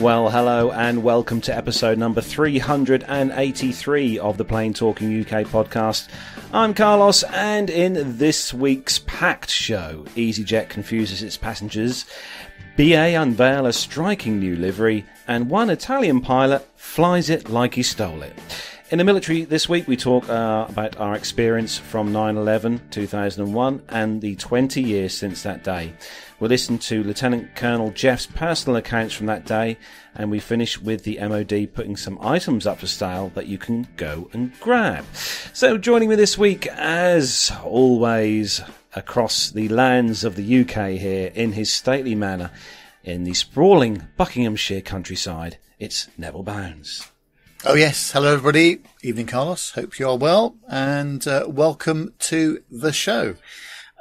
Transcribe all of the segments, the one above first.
Well, hello and welcome to episode number 383 of the Plane Talking UK podcast. I'm Carlos, and in this week's packed show, EasyJet confuses its passengers, BA unveil a striking new livery, and one Italian pilot flies it like he stole it. In the military this week, we talk uh, about our experience from 9 11 2001 and the 20 years since that day. We'll listen to Lieutenant Colonel Jeff's personal accounts from that day, and we finish with the MOD putting some items up for sale that you can go and grab. So, joining me this week, as always, across the lands of the UK here in his stately manner in the sprawling Buckinghamshire countryside, it's Neville Bounds. Oh, yes. Hello, everybody. Evening, Carlos. Hope you're well and uh, welcome to the show.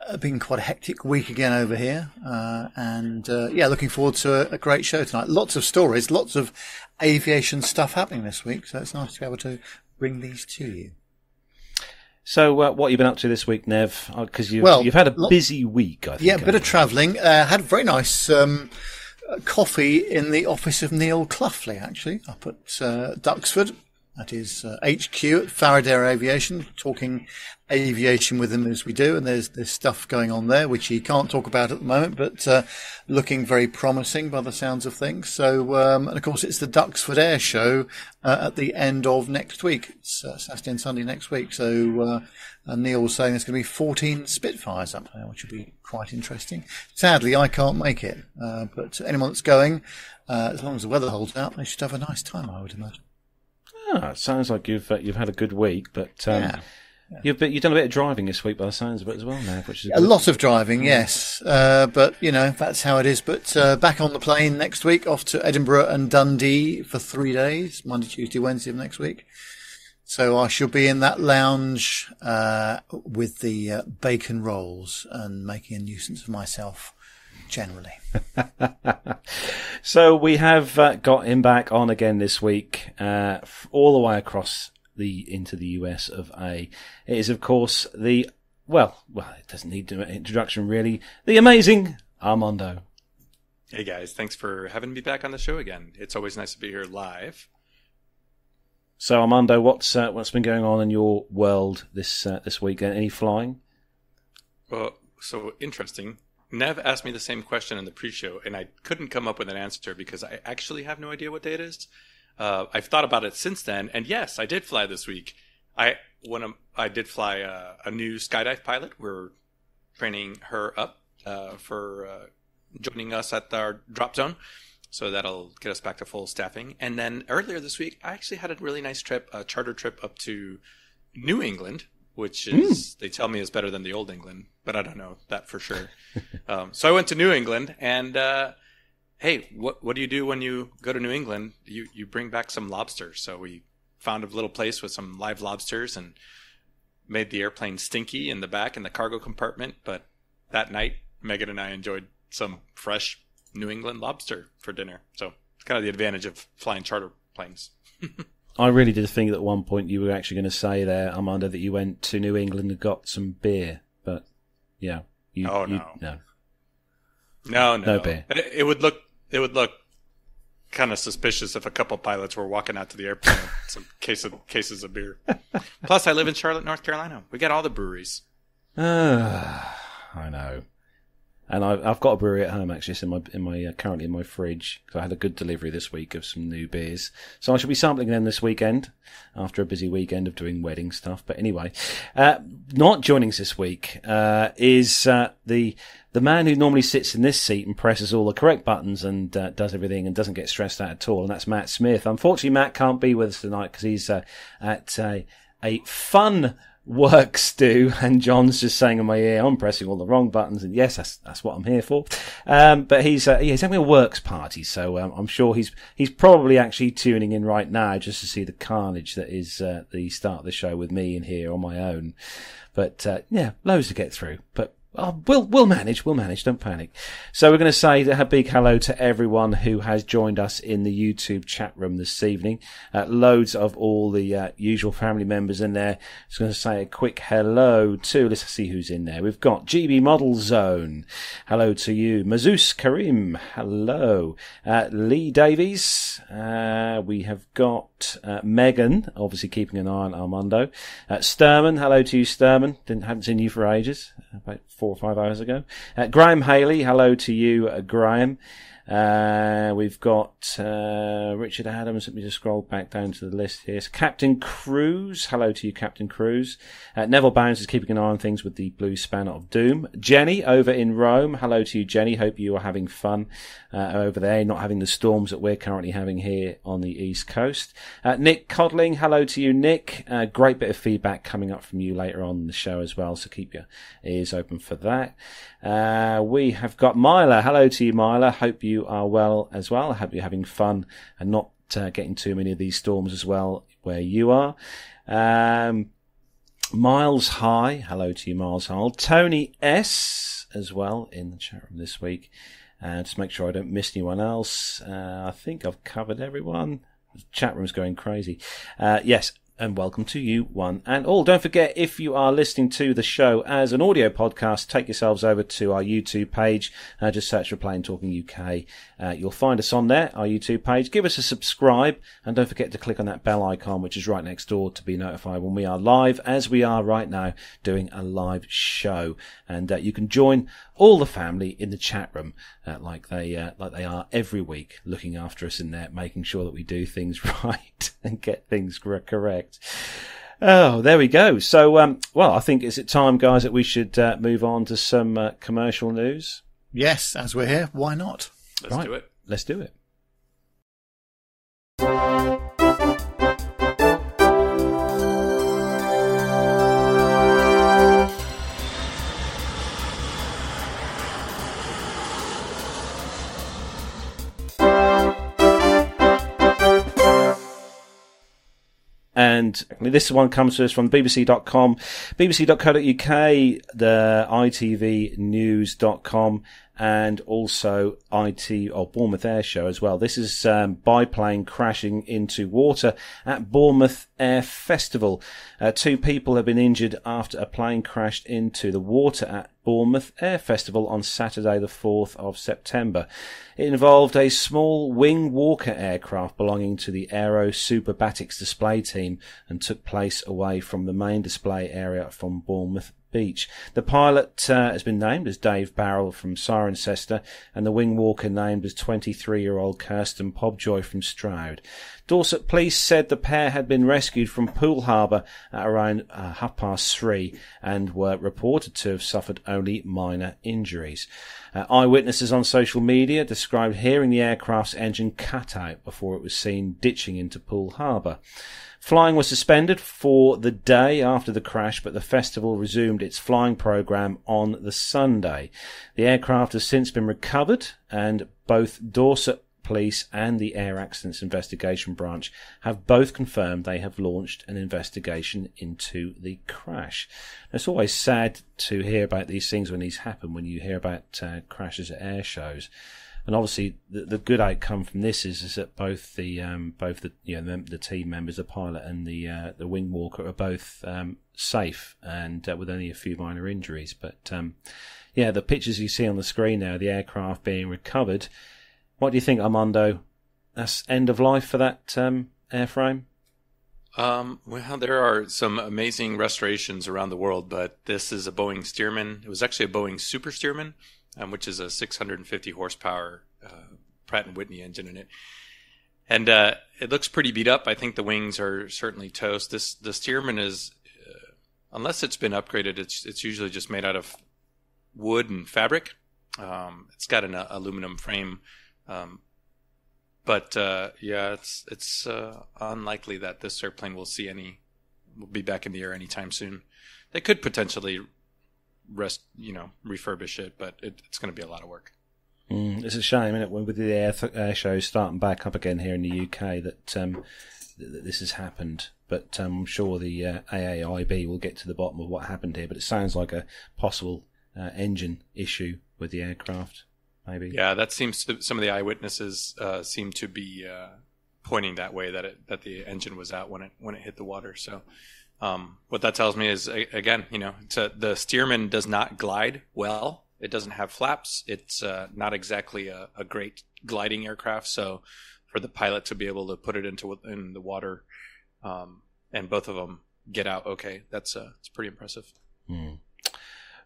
Uh, been quite a hectic week again over here. Uh, and uh, yeah, looking forward to a, a, great show tonight. Lots of stories, lots of aviation stuff happening this week. So it's nice to be able to bring these to you. So, uh, what have you been up to this week, Nev? Because uh, you've, well, you've had a busy week, I think. Yeah, a bit of travelling. Uh, had a very nice um, coffee in the office of Neil Cloughley, actually, up at uh, Duxford. That is uh, HQ at Faraday Aviation, talking aviation with him as we do. And there's there's stuff going on there which he can't talk about at the moment, but uh, looking very promising by the sounds of things. So, um, and of course, it's the Duxford Air Show uh, at the end of next week. It's uh, Saturday and Sunday next week. So uh, Neil was saying there's going to be 14 Spitfires up there, which will be quite interesting. Sadly, I can't make it, uh, but anyone that's going, as long as the weather holds out, they should have a nice time, I would imagine. Ah, it sounds like you've uh, you've had a good week, but um, yeah. Yeah. You've, been, you've done a bit of driving this week by the sounds of it as well now, which is a lot of driving, yes. Uh, but you know that's how it is. But uh, back on the plane next week, off to Edinburgh and Dundee for three days, Monday, Tuesday, Wednesday of next week. So I shall be in that lounge uh, with the uh, bacon rolls and making a nuisance of myself generally. so we have uh, got him back on again this week, uh, all the way across the into the US of A. It is, of course, the well, well, it doesn't need an introduction really. The amazing Armando. Hey guys, thanks for having me back on the show again. It's always nice to be here live. So Armando, what's uh, what's been going on in your world this uh, this week? Any flying? Well, so interesting. Nev asked me the same question in the pre-show, and I couldn't come up with an answer because I actually have no idea what day it is. Uh, I've thought about it since then, and yes, I did fly this week. I when I did fly uh, a new skydive pilot. We're training her up uh, for uh, joining us at our drop zone. So that'll get us back to full staffing. And then earlier this week, I actually had a really nice trip, a charter trip up to New England, which is, mm. they tell me is better than the old England, but I don't know that for sure. um, so I went to New England and, uh, hey, what, what do you do when you go to New England? You, you bring back some lobster. So we found a little place with some live lobsters and made the airplane stinky in the back in the cargo compartment. But that night, Megan and I enjoyed some fresh New England lobster for dinner. So it's kind of the advantage of flying charter planes. I really did think that at one point you were actually going to say there, Amanda, that you went to New England and got some beer, but yeah, you, oh no, you, no, no, no, no beer. It, it would look, it would look kind of suspicious if a couple pilots were walking out to the airplane with some case of cases of beer. Plus, I live in Charlotte, North Carolina. We got all the breweries. Uh, I know. And I, have got a brewery at home actually. It's in my in my uh, currently in my fridge because I had a good delivery this week of some new beers. So I shall be sampling them this weekend after a busy weekend of doing wedding stuff. But anyway, uh, not joining us this week uh, is uh, the the man who normally sits in this seat and presses all the correct buttons and uh, does everything and doesn't get stressed out at all. And that's Matt Smith. Unfortunately, Matt can't be with us tonight because he's uh, at a a fun work do. and John's just saying in my ear, I'm pressing all the wrong buttons, and yes, that's that's what I'm here for. Um, but he's uh, yeah, he's having a works party, so um, I'm sure he's he's probably actually tuning in right now just to see the carnage that is uh, the start of the show with me in here on my own. But uh, yeah, loads to get through. But Oh, we'll we'll manage. We'll manage. Don't panic. So we're going to say a big hello to everyone who has joined us in the YouTube chat room this evening. Uh, loads of all the uh, usual family members in there. Just going to say a quick hello to. Let's see who's in there. We've got GB Model Zone. Hello to you, Mazus Karim. Hello, uh, Lee Davies. Uh, we have got uh, Megan, obviously keeping an eye on Armando. Uh, Sturman. Hello to you, Sturman. Didn't haven't seen you for ages. About four or five hours ago. Uh, Graham Haley, hello to you, uh, Graham. Uh, we've got uh, Richard Adams. Let me just scroll back down to the list here. So Captain Cruz. Hello to you, Captain Cruz. Uh, Neville Bounds is keeping an eye on things with the Blue Spanner of Doom. Jenny over in Rome. Hello to you, Jenny. Hope you are having fun uh, over there, not having the storms that we're currently having here on the East Coast. Uh, Nick Codling. Hello to you, Nick. Great bit of feedback coming up from you later on the show as well. So keep your ears open for that. we have got Myla. Hello to you, Myla. Hope you are well as well. I hope you're having fun and not uh, getting too many of these storms as well where you are. Um, Miles High, hello to you, Miles High. Tony S as well in the chat room this week. Uh, just make sure I don't miss anyone else. Uh, I think I've covered everyone. The chat room's going crazy. Uh, yes, and welcome to you one and all. Don't forget, if you are listening to the show as an audio podcast, take yourselves over to our YouTube page. Uh, just search for Plane Talking UK. Uh, you'll find us on there, our YouTube page. Give us a subscribe and don't forget to click on that bell icon, which is right next door to be notified when we are live, as we are right now doing a live show. And uh, you can join all the family in the chat room, uh, like they uh, like they are every week, looking after us in there, making sure that we do things right and get things correct. Oh, there we go. So, um, well, I think is it time, guys, that we should uh, move on to some uh, commercial news? Yes, as we're here, why not? Let's right. do it. Let's do it. And this one comes to us from bbc.com, bbc.co.uk, the itvnews.com, and also IT or Bournemouth Air Show as well. This is um, biplane crashing into water at Bournemouth Air Festival. Uh, two people have been injured after a plane crashed into the water at Bournemouth Air Festival on Saturday, the 4th of September. It involved a small wing walker aircraft belonging to the Aero Superbatics display team and took place away from the main display area from Bournemouth Beach. The pilot uh, has been named as Dave Barrell from Cirencester and the wing walker named as 23-year-old Kirsten Pobjoy from Stroud. Dorset police said the pair had been rescued from Poole Harbour at around uh, half past three and were reported to have suffered only minor injuries. Uh, eyewitnesses on social media described hearing the aircraft's engine cut out before it was seen ditching into Poole Harbour. Flying was suspended for the day after the crash, but the festival resumed its flying program on the Sunday. The aircraft has since been recovered, and both Dorset Police and the Air Accidents Investigation Branch have both confirmed they have launched an investigation into the crash. It's always sad to hear about these things when these happen, when you hear about uh, crashes at air shows and obviously the, the good outcome from this is, is that both the um, both the you know the, the, team members, the pilot and the uh, the wing walker, are both um, safe and uh, with only a few minor injuries. But um, yeah, the pictures you see on the screen now, the aircraft being recovered. What do you think, Armando? That's end of life for that um, airframe. Um, well, there are some amazing restorations around the world, but this is a Boeing Stearman. It was actually a Boeing Super Stearman um, which is a 650 horsepower uh, Pratt and Whitney engine in it. And uh, it looks pretty beat up. I think the wings are certainly toast. This the Stearman is, uh, unless it's been upgraded, it's it's usually just made out of wood and fabric. Um, it's got an uh, aluminum frame, um, but uh, yeah, it's it's uh, unlikely that this airplane will see any will be back in the air anytime soon. They could potentially rest, you know, refurbish it, but it, it's going to be a lot of work. Mm, it's a shame, isn't it, with the air, th- air show starting back up again here in the UK that um, th- this has happened. But um, I'm sure the uh, AAIB will get to the bottom of what happened here. But it sounds like a possible uh, engine issue with the aircraft. Maybe. Yeah, that seems to, some of the eyewitnesses uh, seem to be uh, pointing that way that it that the engine was out when it when it hit the water. So um, what that tells me is again, you know, a, the Stearman does not glide well. It doesn't have flaps. It's uh, not exactly a, a, great gliding aircraft. So for the pilot to be able to put it into in the water, um, and both of them get out okay, that's uh, it's pretty impressive. Mm.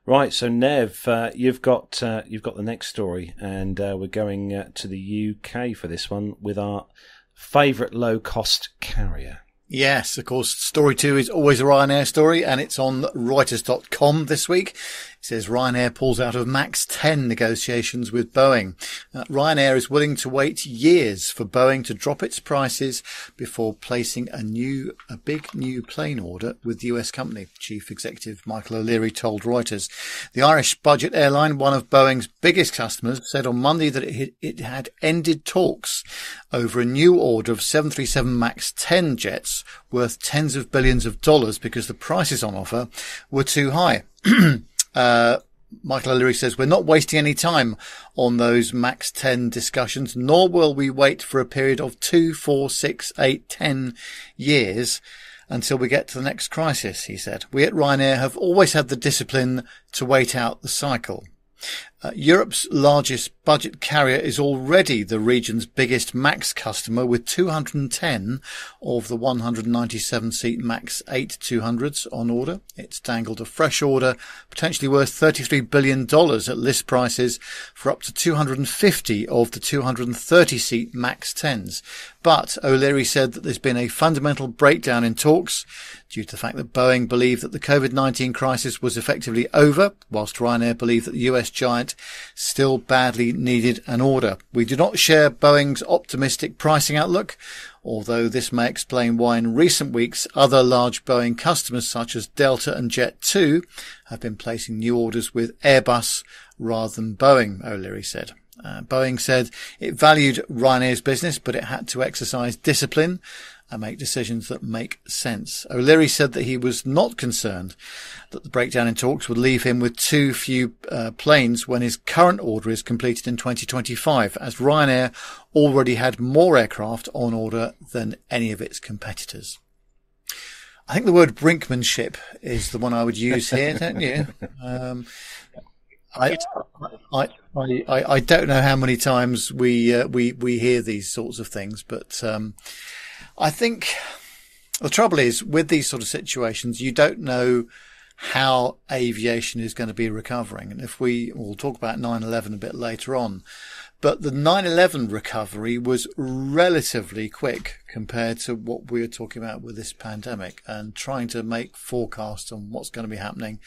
Right, so Nev, uh, you've got uh, you've got the next story, and uh, we're going uh, to the UK for this one with our favourite low cost carrier. Yes, of course. Story two is always a Ryanair story, and it's on Reuters.com this week. Says Ryanair pulls out of MAX 10 negotiations with Boeing. Uh, Ryanair is willing to wait years for Boeing to drop its prices before placing a new, a big new plane order with the US company. Chief Executive Michael O'Leary told Reuters. The Irish budget airline, one of Boeing's biggest customers, said on Monday that it, it had ended talks over a new order of 737 MAX 10 jets worth tens of billions of dollars because the prices on offer were too high. Uh, Michael O'Leary says, we're not wasting any time on those max 10 discussions, nor will we wait for a period of two, four, six, eight, ten years until we get to the next crisis, he said. We at Ryanair have always had the discipline to wait out the cycle. Uh, Europe's largest budget carrier is already the region's biggest MAX customer with 210 of the 197 seat MAX 8 200s on order. It's dangled a fresh order potentially worth $33 billion at list prices for up to 250 of the 230 seat MAX 10s. But O'Leary said that there's been a fundamental breakdown in talks due to the fact that Boeing believed that the COVID-19 crisis was effectively over, whilst Ryanair believed that the US giant still badly needed an order. We do not share Boeing's optimistic pricing outlook, although this may explain why in recent weeks other large Boeing customers such as Delta and Jet2 have been placing new orders with Airbus rather than Boeing, O'Leary said. Uh, Boeing said it valued Ryanair's business, but it had to exercise discipline and make decisions that make sense. O'Leary said that he was not concerned that the breakdown in talks would leave him with too few uh, planes when his current order is completed in 2025, as Ryanair already had more aircraft on order than any of its competitors. I think the word brinkmanship is the one I would use here, don't you? Um, I, I, I, I, don't know how many times we uh, we we hear these sorts of things, but um, I think the trouble is with these sort of situations, you don't know how aviation is going to be recovering. And if we, we'll talk about 9-11 a bit later on, but the 9-11 recovery was relatively quick compared to what we are talking about with this pandemic and trying to make forecasts on what's going to be happening.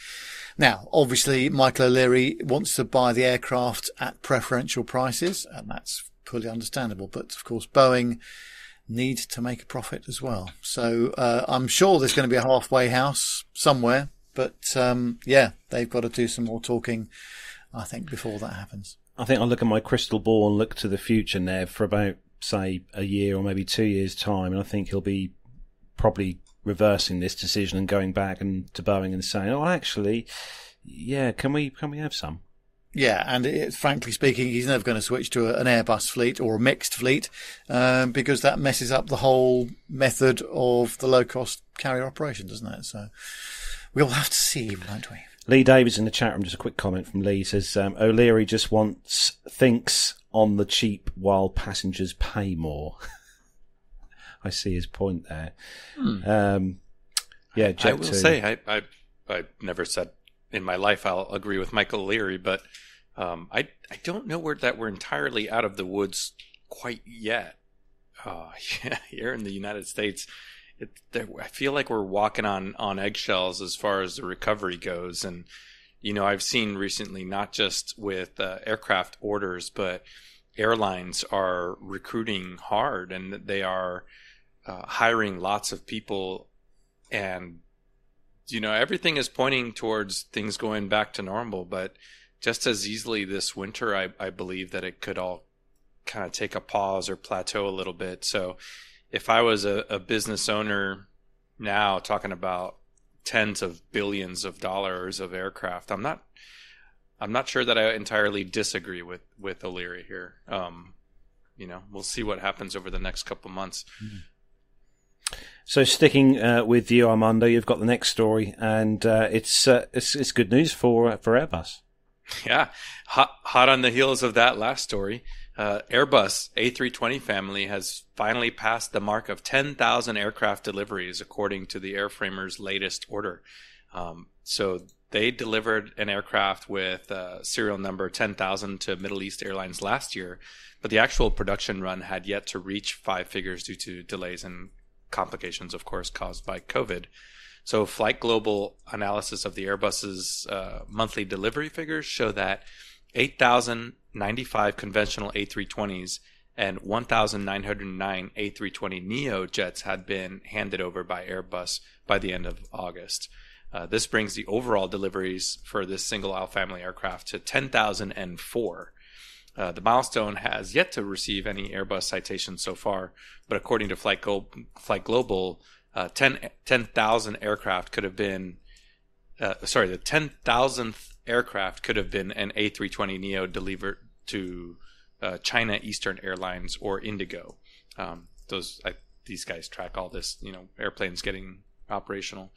Now, obviously, Michael O'Leary wants to buy the aircraft at preferential prices, and that's fully understandable. But of course, Boeing need to make a profit as well. So uh, I'm sure there's going to be a halfway house somewhere, but um, yeah, they've got to do some more talking, I think, before that happens. I think I'll look at my crystal ball and look to the future, Nev, for about, say, a year or maybe two years' time. And I think he'll be probably reversing this decision and going back and to Boeing and saying, oh, actually, yeah, can we, can we have some? Yeah, and it, frankly speaking, he's never going to switch to a, an Airbus fleet or a mixed fleet um, because that messes up the whole method of the low cost carrier operation, doesn't it? So we'll have to see, won't we? Lee Davis in the chat room, just a quick comment from Lee says um, O'Leary just wants thinks on the cheap while passengers pay more. I see his point there. Hmm. Um, yeah, Jet I will say I, I I never said in my life I'll agree with Michael Leary, but um, I I don't know where that we're entirely out of the woods quite yet. Uh, yeah, here in the United States, it, I feel like we're walking on on eggshells as far as the recovery goes. And you know, I've seen recently not just with uh, aircraft orders, but airlines are recruiting hard, and they are uh, hiring lots of people. And you know, everything is pointing towards things going back to normal, but just as easily this winter, I, I believe that it could all kind of take a pause or plateau a little bit. So if I was a, a business owner now talking about tens of billions of dollars of aircraft, I'm not I'm not sure that I entirely disagree with with O'Leary here. Um, you know, we'll see what happens over the next couple months. So sticking uh, with you, Armando, you've got the next story, and uh, it's, uh, it's it's good news for for Airbus. Yeah, hot hot on the heels of that last story. Uh, Airbus A320 family has finally passed the mark of 10,000 aircraft deliveries, according to the airframer's latest order. Um, so they delivered an aircraft with uh, serial number 10,000 to Middle East Airlines last year, but the actual production run had yet to reach five figures due to delays and complications, of course, caused by COVID. So, Flight Global analysis of the Airbus's uh, monthly delivery figures show that 8,095 conventional A320s and 1,909 A320 Neo jets had been handed over by Airbus by the end of August. Uh, this brings the overall deliveries for this single aisle family aircraft to 10,004. Uh, the milestone has yet to receive any Airbus citations so far, but according to Flight, Go- Flight Global, uh, 10,000 10, aircraft could have been, uh, sorry, the 10,000th aircraft could have been an A320 Neo delivered to uh, China Eastern Airlines or Indigo. Um, those I, these guys track all this, you know, airplanes getting operational.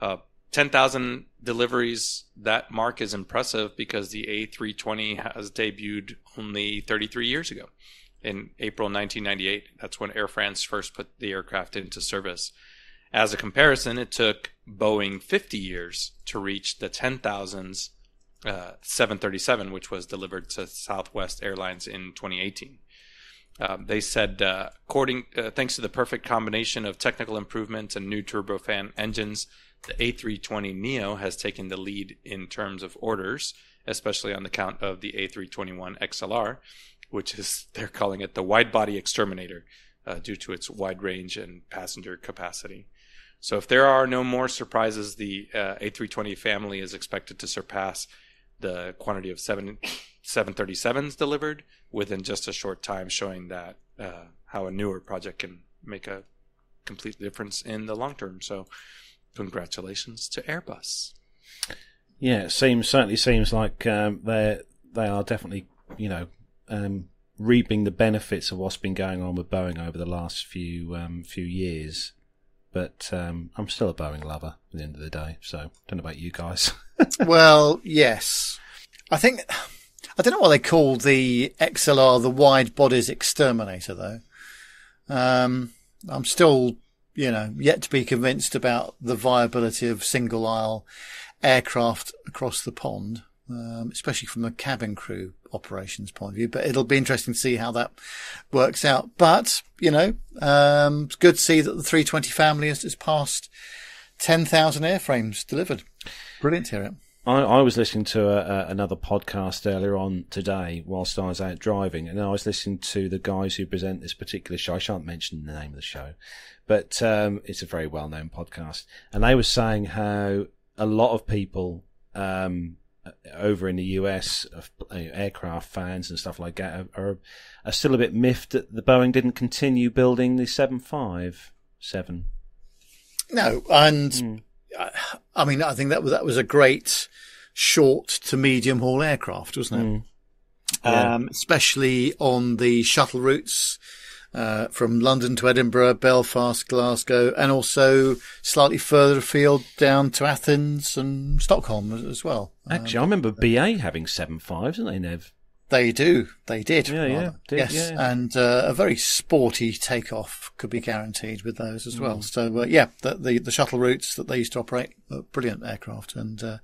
Uh, 10,000 deliveries, that mark is impressive because the A320 has debuted only 33 years ago. In April 1998, that's when Air France first put the aircraft into service. As a comparison, it took Boeing 50 years to reach the 10,000s uh, 737, which was delivered to Southwest Airlines in 2018. Um, they said, uh, according, uh, thanks to the perfect combination of technical improvements and new turbofan engines, the A320 Neo has taken the lead in terms of orders, especially on the count of the A321 XLR, which is they're calling it the wide body exterminator uh, due to its wide range and passenger capacity. So if there are no more surprises, the uh, A320 family is expected to surpass the quantity of seven 737s delivered within just a short time, showing that uh, how a newer project can make a complete difference in the long term. So congratulations to Airbus. Yeah, it seems certainly seems like um, they they are definitely you know um, reaping the benefits of what's been going on with Boeing over the last few um, few years. But um, I'm still a Boeing lover at the end of the day, so don't know about you guys. well, yes, I think I don't know what they call the XLR, the wide bodies exterminator, though. Um, I'm still you know, yet to be convinced about the viability of single aisle aircraft across the pond, um, especially from a cabin crew operations point of view. But it'll be interesting to see how that works out. But, you know, um, it's good to see that the 320 family has, has passed 10,000 airframes delivered. Brilliant to hear it. I, I was listening to a, a, another podcast earlier on today whilst I was out driving, and I was listening to the guys who present this particular show. I shan't mention the name of the show, but um, it's a very well known podcast. And they were saying how a lot of people um, over in the US, uh, aircraft fans and stuff like that, are, are still a bit miffed that the Boeing didn't continue building the 757. No, and mm. I, I mean, I think that was that was a great short to medium haul aircraft, wasn't it? Mm. Yeah. Um, especially on the shuttle routes uh, from London to Edinburgh, Belfast, Glasgow, and also slightly further afield down to Athens and Stockholm as well. Actually, um, I remember BA having seven fives, didn't they, Nev? They do. They did. Yeah, yeah. Did, yes. Yeah. And uh, a very sporty takeoff could be guaranteed with those as well. Mm. So, uh, yeah, the, the, the, shuttle routes that they used to operate, brilliant aircraft. And uh,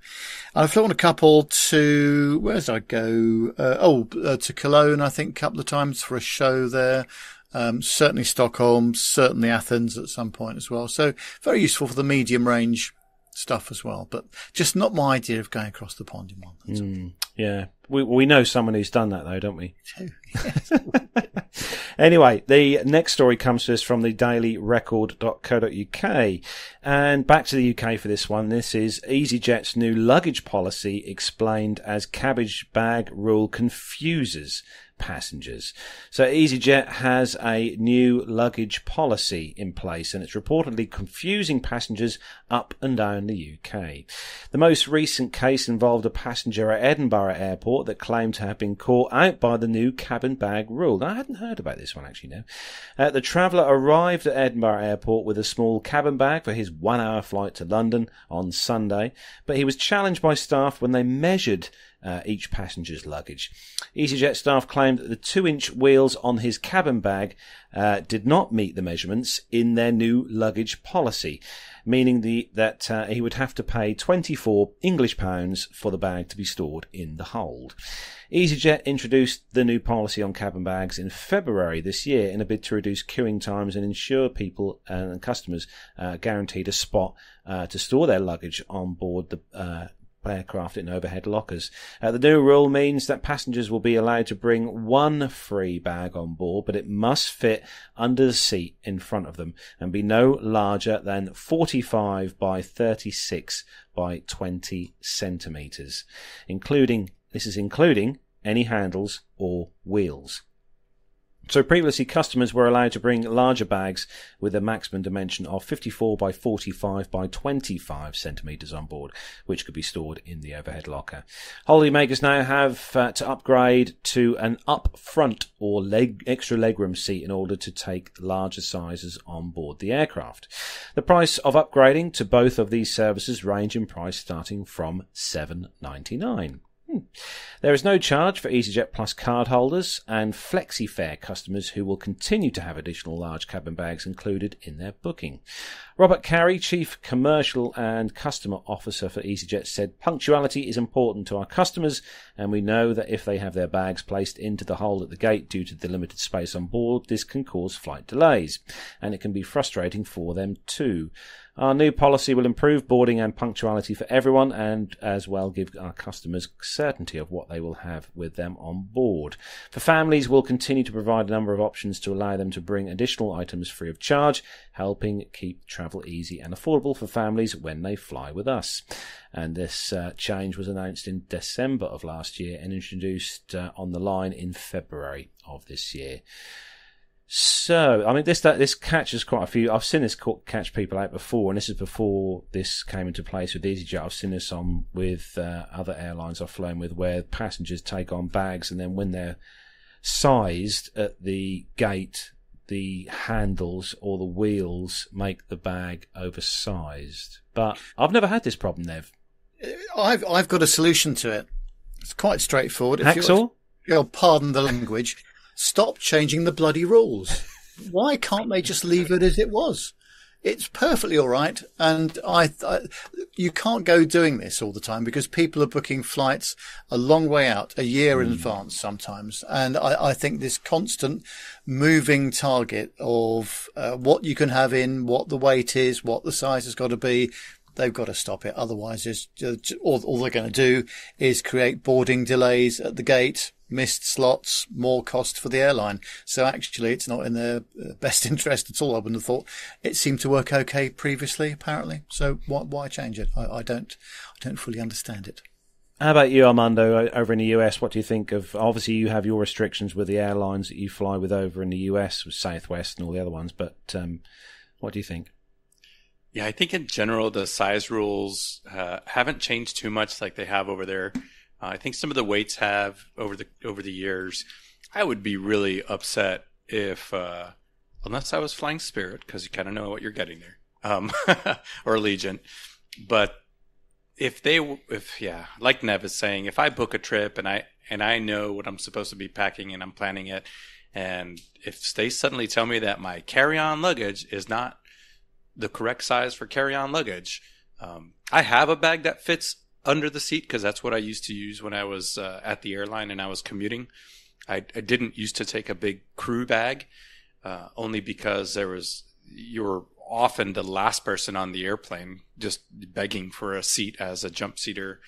I flew on a couple to, where did I go? Uh, oh, uh, to Cologne, I think, a couple of times for a show there. Um, certainly Stockholm, certainly Athens at some point as well. So very useful for the medium range stuff as well, but just not my idea of going across the pond in one. Mm, yeah, we we know someone who's done that though, don't we? anyway, the next story comes to us from the dailyrecord.co.uk, and back to the UK for this one. This is EasyJet's new luggage policy explained as cabin bag rule confuses passengers. So EasyJet has a new luggage policy in place and it's reportedly confusing passengers up and down the UK. The most recent case involved a passenger at Edinburgh Airport that claimed to have been caught out by the new cabin bag rule. Now, I hadn't heard about this one actually now. Uh, the traveller arrived at Edinburgh Airport with a small cabin bag for his one hour flight to London on Sunday, but he was challenged by staff when they measured uh, each passenger's luggage. EasyJet staff claimed that the two inch wheels on his cabin bag uh, did not meet the measurements in their new luggage policy, meaning the, that uh, he would have to pay 24 English pounds for the bag to be stored in the hold. EasyJet introduced the new policy on cabin bags in February this year in a bid to reduce queuing times and ensure people and customers uh, guaranteed a spot uh, to store their luggage on board the uh, aircraft in overhead lockers. Uh, the new rule means that passengers will be allowed to bring one free bag on board, but it must fit under the seat in front of them and be no larger than 45 by 36 by 20 centimeters, including, this is including any handles or wheels. So previously, customers were allowed to bring larger bags with a maximum dimension of 54 by 45 by 25 centimeters on board, which could be stored in the overhead locker. Holidaymakers now have uh, to upgrade to an up front or leg, extra legroom seat in order to take larger sizes on board the aircraft. The price of upgrading to both of these services range in price starting from 7.99. There is no charge for EasyJet Plus cardholders and FlexiFare customers who will continue to have additional large cabin bags included in their booking. Robert Carey, Chief Commercial and Customer Officer for EasyJet, said punctuality is important to our customers and we know that if they have their bags placed into the hold at the gate due to the limited space on board, this can cause flight delays and it can be frustrating for them too. Our new policy will improve boarding and punctuality for everyone and as well give our customers certainty of what they will have with them on board. For families, we'll continue to provide a number of options to allow them to bring additional items free of charge, helping keep travel easy and affordable for families when they fly with us. And this uh, change was announced in December of last year and introduced uh, on the line in February of this year. So, I mean, this that, this catches quite a few. I've seen this catch people out before, and this is before this came into place with EasyJet. I've seen this on with uh, other airlines I've flown with, where passengers take on bags, and then when they're sized at the gate, the handles or the wheels make the bag oversized. But I've never had this problem, Nev. I've I've got a solution to it. It's quite straightforward. If Hacksaw? You'll pardon the language. Stop changing the bloody rules. Why can't they just leave it as it was? It's perfectly all right. And I, I, you can't go doing this all the time because people are booking flights a long way out, a year mm. in hmm. advance sometimes. And I, I, think this constant moving target of uh, what you can have in, what the weight is, what the size has got to be, they've got to stop it. Otherwise, just, all, all they're going to do is create boarding delays at the gate missed slots, more cost for the airline. So actually, it's not in their uh, best interest at all. I wouldn't have thought it seemed to work okay previously, apparently. So why, why change it? I, I don't, I don't fully understand it. How about you, Armando, over in the US? What do you think of? Obviously, you have your restrictions with the airlines that you fly with over in the US, with Southwest and all the other ones. But um, what do you think? Yeah, I think in general the size rules uh, haven't changed too much, like they have over there. Uh, I think some of the weights have over the over the years. I would be really upset if, uh, unless I was flying Spirit, because you kind of know what you're getting there, um, or Allegiant. But if they, if yeah, like Nev is saying, if I book a trip and I and I know what I'm supposed to be packing and I'm planning it, and if they suddenly tell me that my carry-on luggage is not the correct size for carry-on luggage, um, I have a bag that fits under the seat because that's what I used to use when I was uh, at the airline and I was commuting. I, I didn't used to take a big crew bag uh, only because there was you were often the last person on the airplane just begging for a seat as a jump seater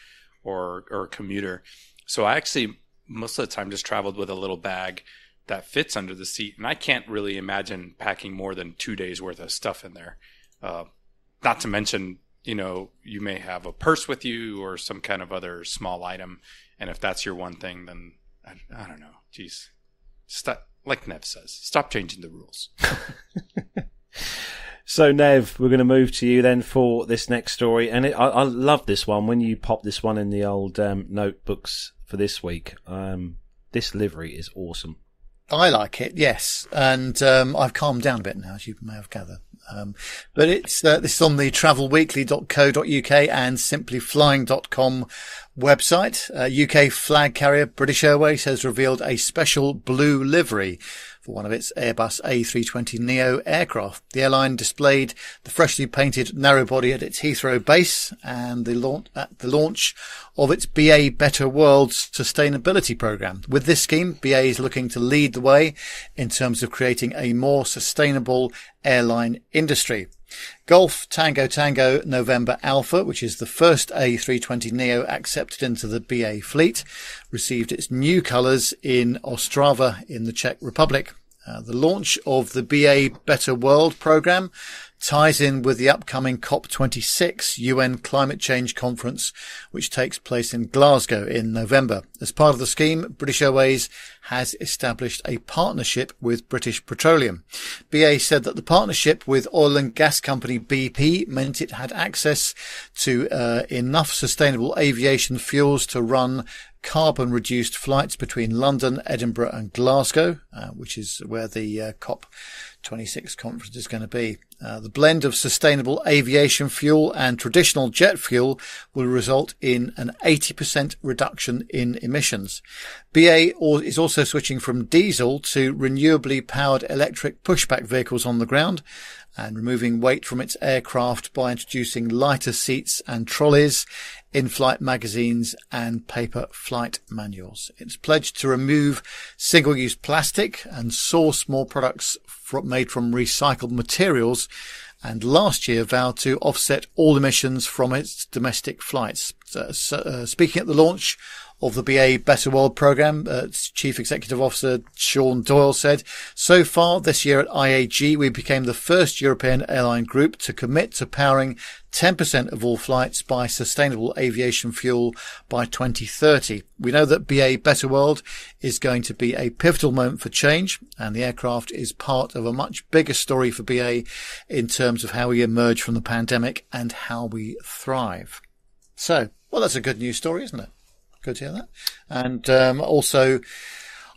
or or a commuter. So I actually most of the time just traveled with a little bag that fits under the seat, and I can't really imagine packing more than two days worth of stuff in there. Uh, not to mention you know, you may have a purse with you or some kind of other small item. And if that's your one thing, then I, I don't know. Geez, Stop, like Nev says, stop changing the rules. So, Nev, we're going to move to you then for this next story. And it, I, I love this one. When you pop this one in the old um, notebooks for this week, um, this livery is awesome. I like it, yes. And um, I've calmed down a bit now, as you may have gathered. Um, but it's uh, this is on the travelweekly.co.uk and simplyflying.com website. Uh, UK flag carrier British Airways has revealed a special blue livery for one of its Airbus A320neo aircraft. The airline displayed the freshly painted narrow body at its Heathrow base and the launch, at the launch of its BA Better Worlds sustainability program. With this scheme, BA is looking to lead the way in terms of creating a more sustainable airline industry. Golf Tango Tango November Alpha, which is the first A320neo accepted into the BA fleet, received its new colours in Ostrava in the Czech Republic. Uh, the launch of the BA Better World program ties in with the upcoming COP26 UN climate change conference, which takes place in Glasgow in November. As part of the scheme, British Airways has established a partnership with British Petroleum. BA said that the partnership with oil and gas company BP meant it had access to uh, enough sustainable aviation fuels to run carbon reduced flights between London, Edinburgh and Glasgow, uh, which is where the uh, COP 26 conference is going to be. Uh, the blend of sustainable aviation fuel and traditional jet fuel will result in an 80% reduction in emissions. BA is also switching from diesel to renewably powered electric pushback vehicles on the ground and removing weight from its aircraft by introducing lighter seats and trolleys, in-flight magazines and paper flight manuals. It's pledged to remove single-use plastic and source more products made from recycled materials and last year vowed to offset all emissions from its domestic flights. So, uh, speaking at the launch of the BA Better World program, uh, Chief Executive Officer Sean Doyle said, so far this year at IAG, we became the first European airline group to commit to powering 10% of all flights by sustainable aviation fuel by 2030. We know that BA Better World is going to be a pivotal moment for change and the aircraft is part of a much bigger story for BA in terms of how we emerge from the pandemic and how we thrive. So, well, that's a good news story, isn't it? Good to hear that. And um, also,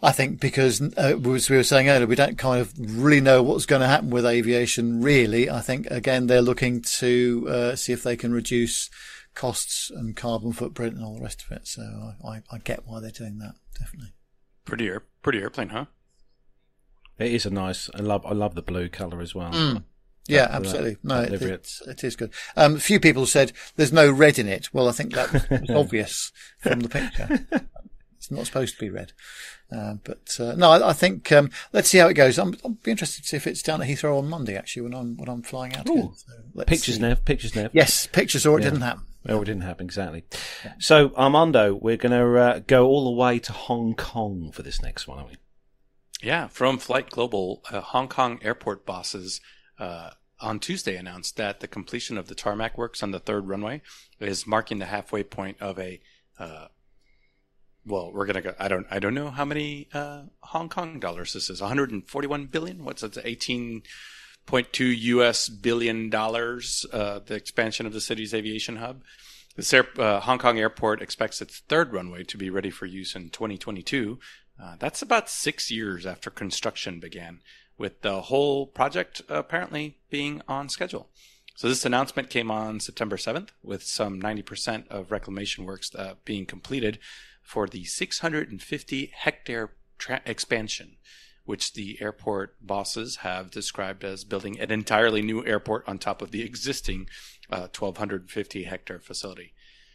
I think because, uh, as we were saying earlier, we don't kind of really know what's going to happen with aviation, really. I think, again, they're looking to uh, see if they can reduce costs and carbon footprint and all the rest of it. So I, I, I get why they're doing that, definitely. Pretty, air, pretty airplane, huh? It is a nice. I love. I love the blue color as well. Mm. Yeah, absolutely. no, it, it, it is good. Um, a few people said there's no red in it. Well, I think that was obvious from the picture. It's not supposed to be red. Uh, but uh, no, I, I think um, let's see how it goes. I'm, I'll be interested to see if it's down at Heathrow on Monday. Actually, when I'm when I'm flying out. Again. So pictures, Nev. Pictures, Nev. Yes, pictures, or it yeah. didn't happen. Oh, it didn't happen exactly. Yeah. So Armando, we're going to uh, go all the way to Hong Kong for this next one, are we? Yeah, from Flight Global, uh, Hong Kong airport bosses uh, on Tuesday announced that the completion of the tarmac works on the third runway is marking the halfway point of a. Uh, well, we're gonna go. I don't. I don't know how many uh, Hong Kong dollars this is. 141 billion. What's it? 18.2 U.S. billion dollars. Uh, the expansion of the city's aviation hub. Air, uh, Hong Kong airport expects its third runway to be ready for use in 2022. Uh, that's about six years after construction began with the whole project apparently being on schedule. So this announcement came on September 7th, with some 90% of reclamation works uh, being completed for the 650 hectare tra- expansion, which the airport bosses have described as building an entirely new airport on top of the existing uh, 1,250 hectare facility.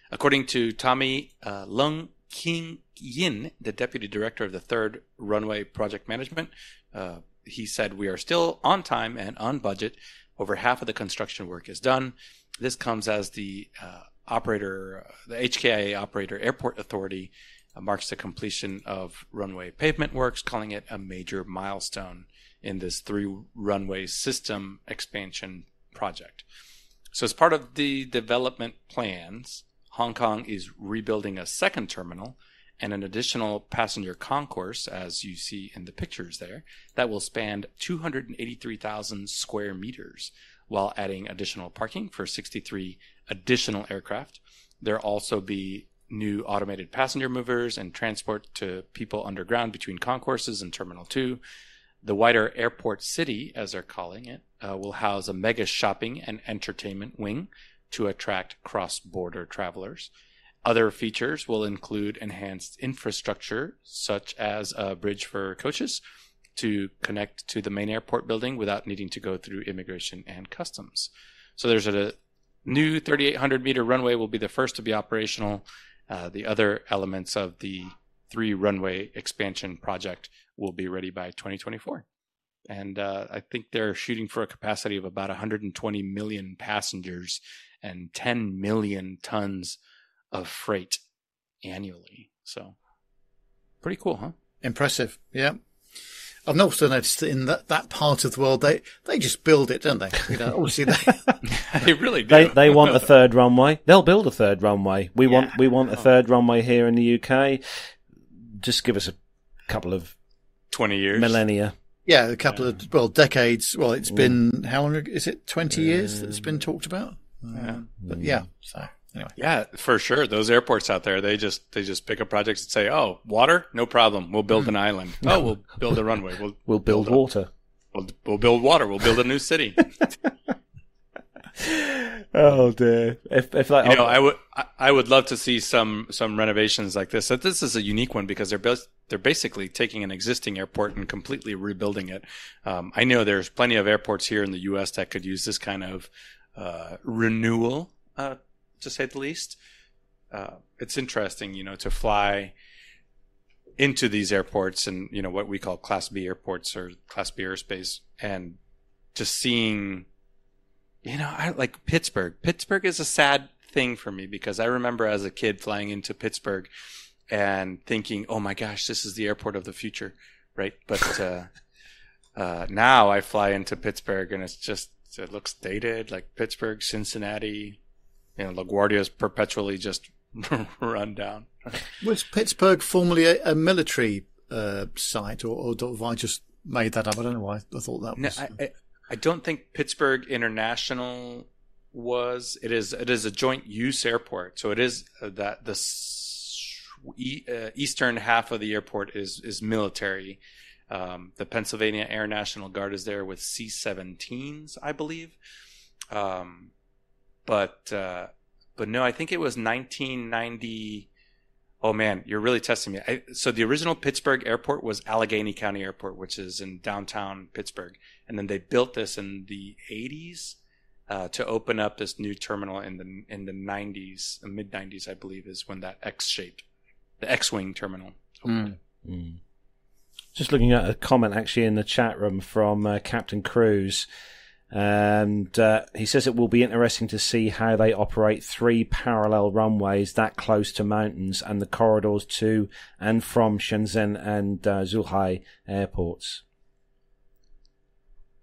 According to Tommy uh, Lung King Yin, the deputy director of the third runway project management, uh, he said, We are still on time and on budget. Over half of the construction work is done. This comes as the uh, operator, the HKIA operator airport authority uh, marks the completion of runway pavement works, calling it a major milestone in this three runway system expansion project. So, as part of the development plans, Hong Kong is rebuilding a second terminal and an additional passenger concourse, as you see in the pictures there, that will span 283,000 square meters, while adding additional parking for 63 additional aircraft. There'll also be new automated passenger movers and transport to people underground between concourses and Terminal 2. The wider airport city, as they're calling it, uh, will house a mega shopping and entertainment wing to attract cross border travelers. Other features will include enhanced infrastructure, such as a bridge for coaches to connect to the main airport building without needing to go through immigration and customs. So there's a new 3,800 meter runway will be the first to be operational. Uh, the other elements of the three runway expansion project will be ready by 2024. And uh, I think they're shooting for a capacity of about 120 million passengers and 10 million tons of freight annually. So pretty cool, huh? Impressive. Yeah. I've also noticed that in that, that part of the world, they, they just build it, don't they? You know, obviously they, they really do. They they want a third runway. They'll build a third runway. We want we want a third runway here in the UK. Just give us a couple of 20 years. millennia. yeah, a couple of, well, decades. Well, it's been, how long, is it 20 years that it's been talked about? Uh, But yeah, so anyway. Yeah, for sure. Those airports out there, they just they just pick up projects and say, "Oh, water, no problem. We'll build an island. Oh, we'll build a runway. We'll We'll build a- water. We'll, we'll build water. We'll build a new city." Oh dear! If if like you know, I would I- would love to see some some renovations like this. This is a unique one because they're bas- they're basically taking an existing airport and completely rebuilding it. Um, I know there's plenty of airports here in the U.S. that could use this kind of uh, renewal, uh, to say the least. Uh, it's interesting, you know, to fly into these airports and you know what we call Class B airports or Class B airspace, and just seeing you know, I like Pittsburgh. Pittsburgh is a sad thing for me because I remember as a kid flying into Pittsburgh and thinking, "Oh my gosh, this is the airport of the future," right? But uh, uh, now I fly into Pittsburgh and it's just it looks dated, like Pittsburgh, Cincinnati. You know, LaGuardia is perpetually just run down. Was Pittsburgh formerly a, a military uh, site, or, or have I just made that up? I don't know why I thought that No. I, I, I don't think Pittsburgh International was. It is. It is a joint use airport, so it is uh, that the uh, eastern half of the airport is is military. Um, the Pennsylvania Air National Guard is there with C-17s, I believe. Um, but uh, but no, I think it was 1990. Oh man, you're really testing me. I, so the original Pittsburgh airport was Allegheny County Airport, which is in downtown Pittsburgh, and then they built this in the 80s uh, to open up this new terminal in the in the 90s, mid 90s, I believe, is when that X shaped, the X-wing terminal. opened. Mm. Just looking at a comment actually in the chat room from uh, Captain Cruz. And uh, he says it will be interesting to see how they operate three parallel runways that close to mountains and the corridors to and from Shenzhen and uh, Zhuhai airports.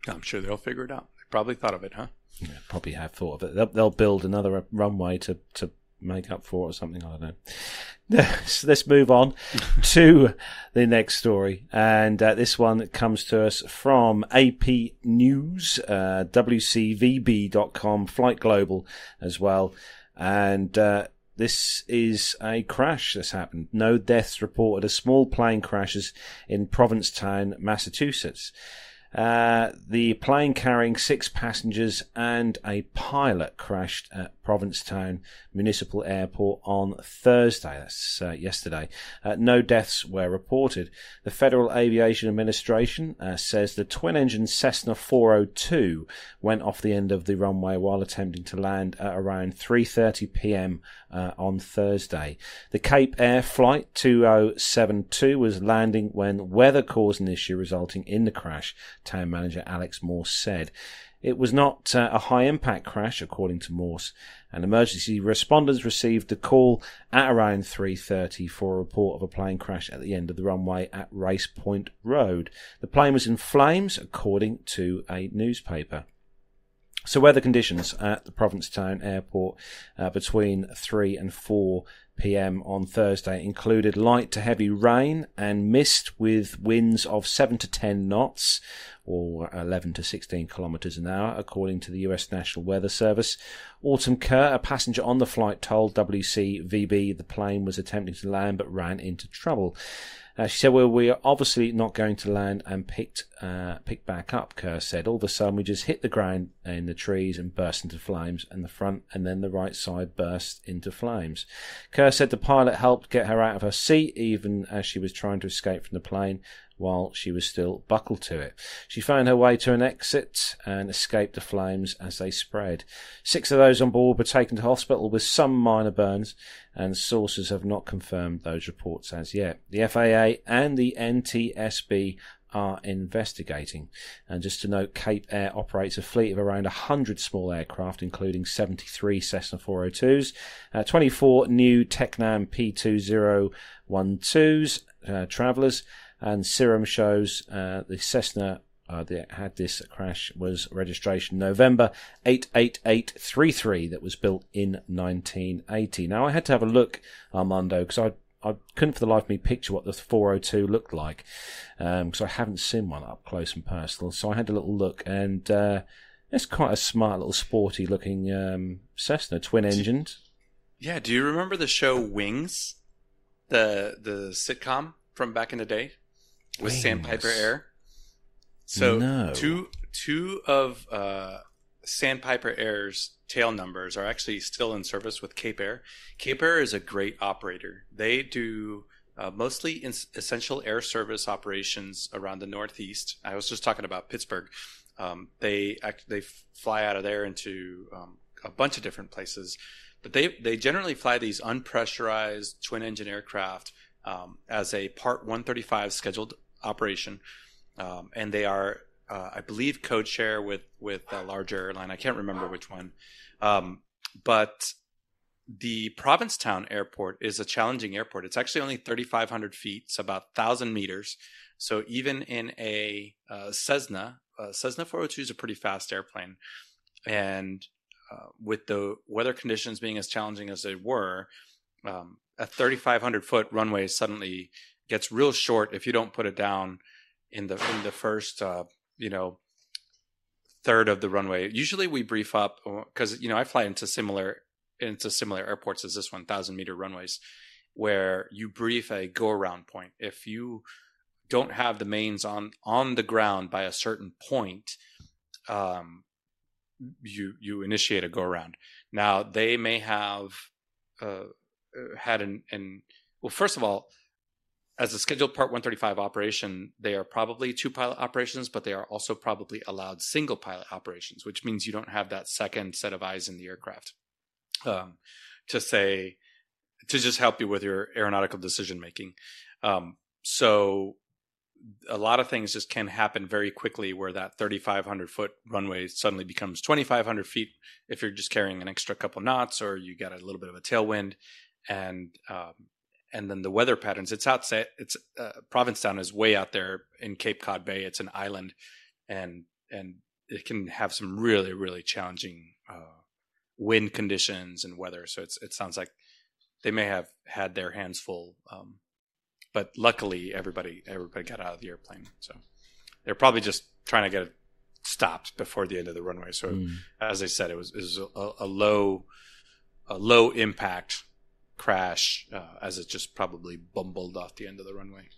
I'm sure they'll figure it out. They probably thought of it, huh? Yeah, probably have thought of it. They'll, they'll build another runway to, to make up for it or something. I don't know. Let's, let's move on to the next story. And uh, this one comes to us from AP News, uh, WCVB.com, Flight Global as well. And uh, this is a crash that's happened. No deaths reported. A small plane crashes in Provincetown, Massachusetts. Uh, the plane carrying six passengers and a pilot crashed at Provincetown Municipal Airport on Thursday. That's uh, yesterday. Uh, no deaths were reported. The Federal Aviation Administration uh, says the twin-engine Cessna 402 went off the end of the runway while attempting to land at around 3:30 p.m. Uh, on Thursday. The Cape Air Flight 2072 was landing when weather caused an issue resulting in the crash town manager Alex Morse said. It was not uh, a high impact crash, according to Morse, and emergency responders received a call at around 3.30 for a report of a plane crash at the end of the runway at Race Point Road. The plane was in flames, according to a newspaper. So weather conditions at the Provincetown Airport uh, between 3 and 4 p.m. on Thursday included light to heavy rain and mist with winds of 7 to 10 knots or 11 to 16 kilometers an hour, according to the US National Weather Service. Autumn Kerr, a passenger on the flight, told WCVB the plane was attempting to land but ran into trouble. Uh, she said, "Well, we are obviously not going to land and picked uh, pick back up." Kerr said, "All of a sudden, we just hit the ground in the trees and burst into flames, and the front and then the right side burst into flames." Kerr said the pilot helped get her out of her seat even as she was trying to escape from the plane, while she was still buckled to it. She found her way to an exit and escaped the flames as they spread. Six of those on board were taken to hospital with some minor burns, and sources have not confirmed those reports as yet. The FAA and the NTSB are investigating. And just to note, Cape Air operates a fleet of around 100 small aircraft, including 73 Cessna 402s, uh, 24 new Tecnam P2012s, uh, travellers, and Cirium shows uh, the Cessna uh, that had this crash was registration November 88833 that was built in 1980. Now I had to have a look, Armando, because I I couldn't for the life of me picture what the 402 looked like because um, I haven't seen one up close and personal. So I had a little look, and uh, it's quite a smart little sporty looking um, Cessna, twin engined. Yeah, do you remember the show Wings, the the sitcom from back in the day? With Wings. Sandpiper Air. So no. two two of uh, Sandpiper Air's tail numbers are actually still in service with Cape Air. Cape Air is a great operator. They do uh, mostly essential air service operations around the Northeast. I was just talking about Pittsburgh. Um, they act, they fly out of there into um, a bunch of different places, but they they generally fly these unpressurized twin engine aircraft um, as a Part 135 scheduled operation, um, and they are, uh, I believe, code share with with a larger airline. I can't remember which one, um, but the Provincetown Airport is a challenging airport. It's actually only 3,500 feet, it's about 1,000 meters. So even in a uh, Cessna, uh, Cessna 402 is a pretty fast airplane, and uh, with the weather conditions being as challenging as they were, um, a 3,500 foot runway suddenly gets real short if you don't put it down in the in the first uh, you know third of the runway. Usually we brief up because you know I fly into similar into similar airports as this one, thousand meter runways, where you brief a go around point. If you don't have the mains on on the ground by a certain point, um, you you initiate a go around. Now they may have uh, had an, an well, first of all, as a scheduled Part 135 operation, they are probably two pilot operations, but they are also probably allowed single pilot operations, which means you don't have that second set of eyes in the aircraft um, to say, to just help you with your aeronautical decision making. Um, so a lot of things just can happen very quickly where that 3,500 foot runway suddenly becomes 2,500 feet if you're just carrying an extra couple knots or you got a little bit of a tailwind. And um, and then the weather patterns. It's outside. It's uh, Provincetown is way out there in Cape Cod Bay. It's an island, and and it can have some really really challenging uh, wind conditions and weather. So it's it sounds like they may have had their hands full. Um, but luckily, everybody everybody got out of the airplane. So they're probably just trying to get it stopped before the end of the runway. So mm. as I said, it was, it was a, a low a low impact crash uh, as it just probably bumbled off the end of the runway.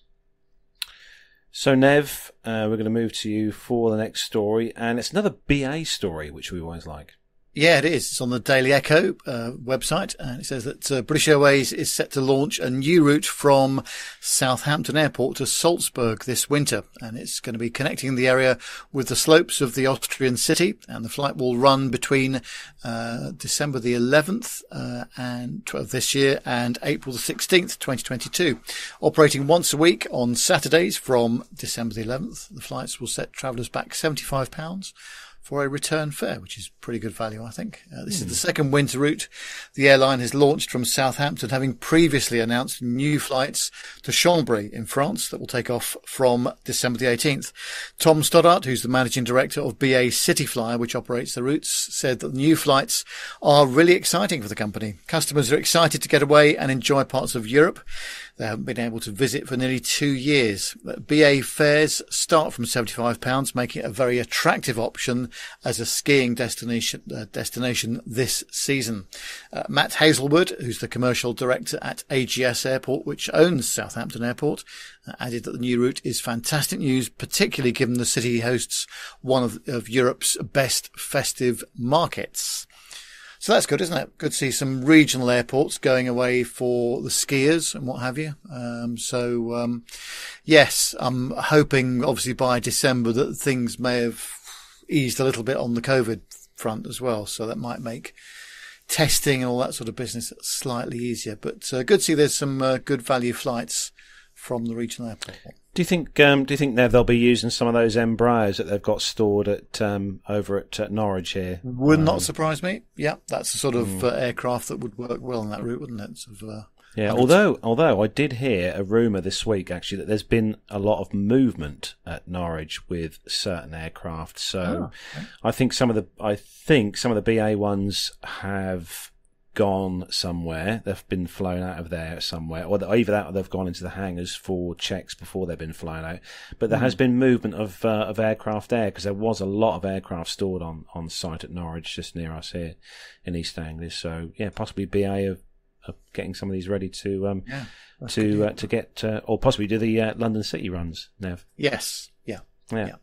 So, Nev, uh, we're going to move to you for the next story, and it's another BA story, which we always like. Yeah, it is. It's on the Daily Echo uh, website, and it says that uh, British Airways is set to launch a new route from Southampton Airport to Salzburg this winter, and it's going to be connecting the area with the slopes of the Austrian city. And the flight will run between uh, December the 11th uh, and of this year and April the 16th, 2022, operating once a week on Saturdays from December the 11th. The flights will set travellers back 75 pounds for a return fare, which is pretty good value, I think. Uh, this mm. is the second winter route the airline has launched from Southampton, having previously announced new flights to Chambéry in France that will take off from December the 18th. Tom Stoddart, who's the managing director of BA Cityflyer, which operates the routes, said that the new flights are really exciting for the company. Customers are excited to get away and enjoy parts of Europe they haven't been able to visit for nearly two years. BA fares start from £75, making it a very attractive option as a skiing destination, uh, destination this season. Uh, Matt Hazelwood, who's the commercial director at AGS Airport, which owns Southampton Airport, uh, added that the new route is fantastic news, particularly given the city hosts one of, of Europe's best festive markets. So that's good, isn't it? Good to see some regional airports going away for the skiers and what have you. Um, so, um, yes, I'm hoping obviously by December that things may have eased a little bit on the COVID front as well. So that might make testing and all that sort of business slightly easier. But uh, good to see there's some uh, good value flights from the regional airport. Do you think? Um, do you think they'll be using some of those Embraers that they've got stored at um, over at, at, Norwich here? Would um, not surprise me. Yeah, that's the sort of mm. uh, aircraft that would work well on that route, wouldn't it? Sort of, uh, yeah, although although I did hear a rumor this week actually that there's been a lot of movement at Norwich with certain aircraft. So oh, okay. I think some of the I think some of the BA ones have gone somewhere. They've been flown out of there somewhere, or either that or they've gone into the hangars for checks before they've been flown out. But there mm. has been movement of uh, of aircraft there because there was a lot of aircraft stored on on site at Norwich, just near us here in East Anglia. So yeah, possibly BA of, of getting some of these ready to um yeah, to uh, to get uh, or possibly do the uh, London City runs. Nev. Yes. Yeah. Yeah. yeah.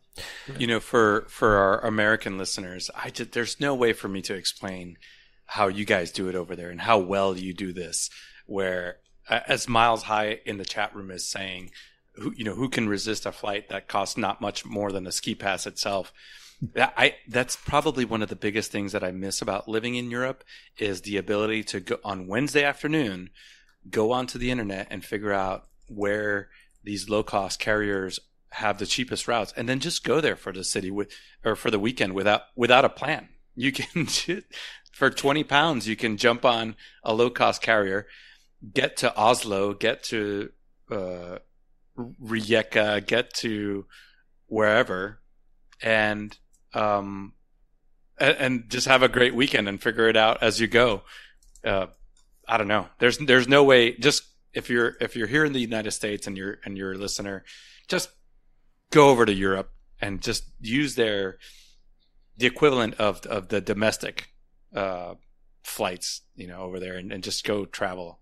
You know, for for our American listeners, I just, there's no way for me to explain how you guys do it over there and how well you do this. Where, as Miles High in the chat room is saying, who you know who can resist a flight that costs not much more than a ski pass itself. I that's probably one of the biggest things that I miss about living in Europe is the ability to go on Wednesday afternoon, go onto the internet and figure out where these low cost carriers have the cheapest routes, and then just go there for the city with or for the weekend without without a plan. You can for 20 pounds, you can jump on a low cost carrier, get to Oslo, get to uh, Rijeka, get to wherever, and um, and, just have a great weekend and figure it out as you go. Uh, I don't know. There's there's no way. Just if you're if you're here in the United States and you're and you're a listener, just go over to Europe and just use their the equivalent of of the domestic uh, flights, you know, over there and, and just go travel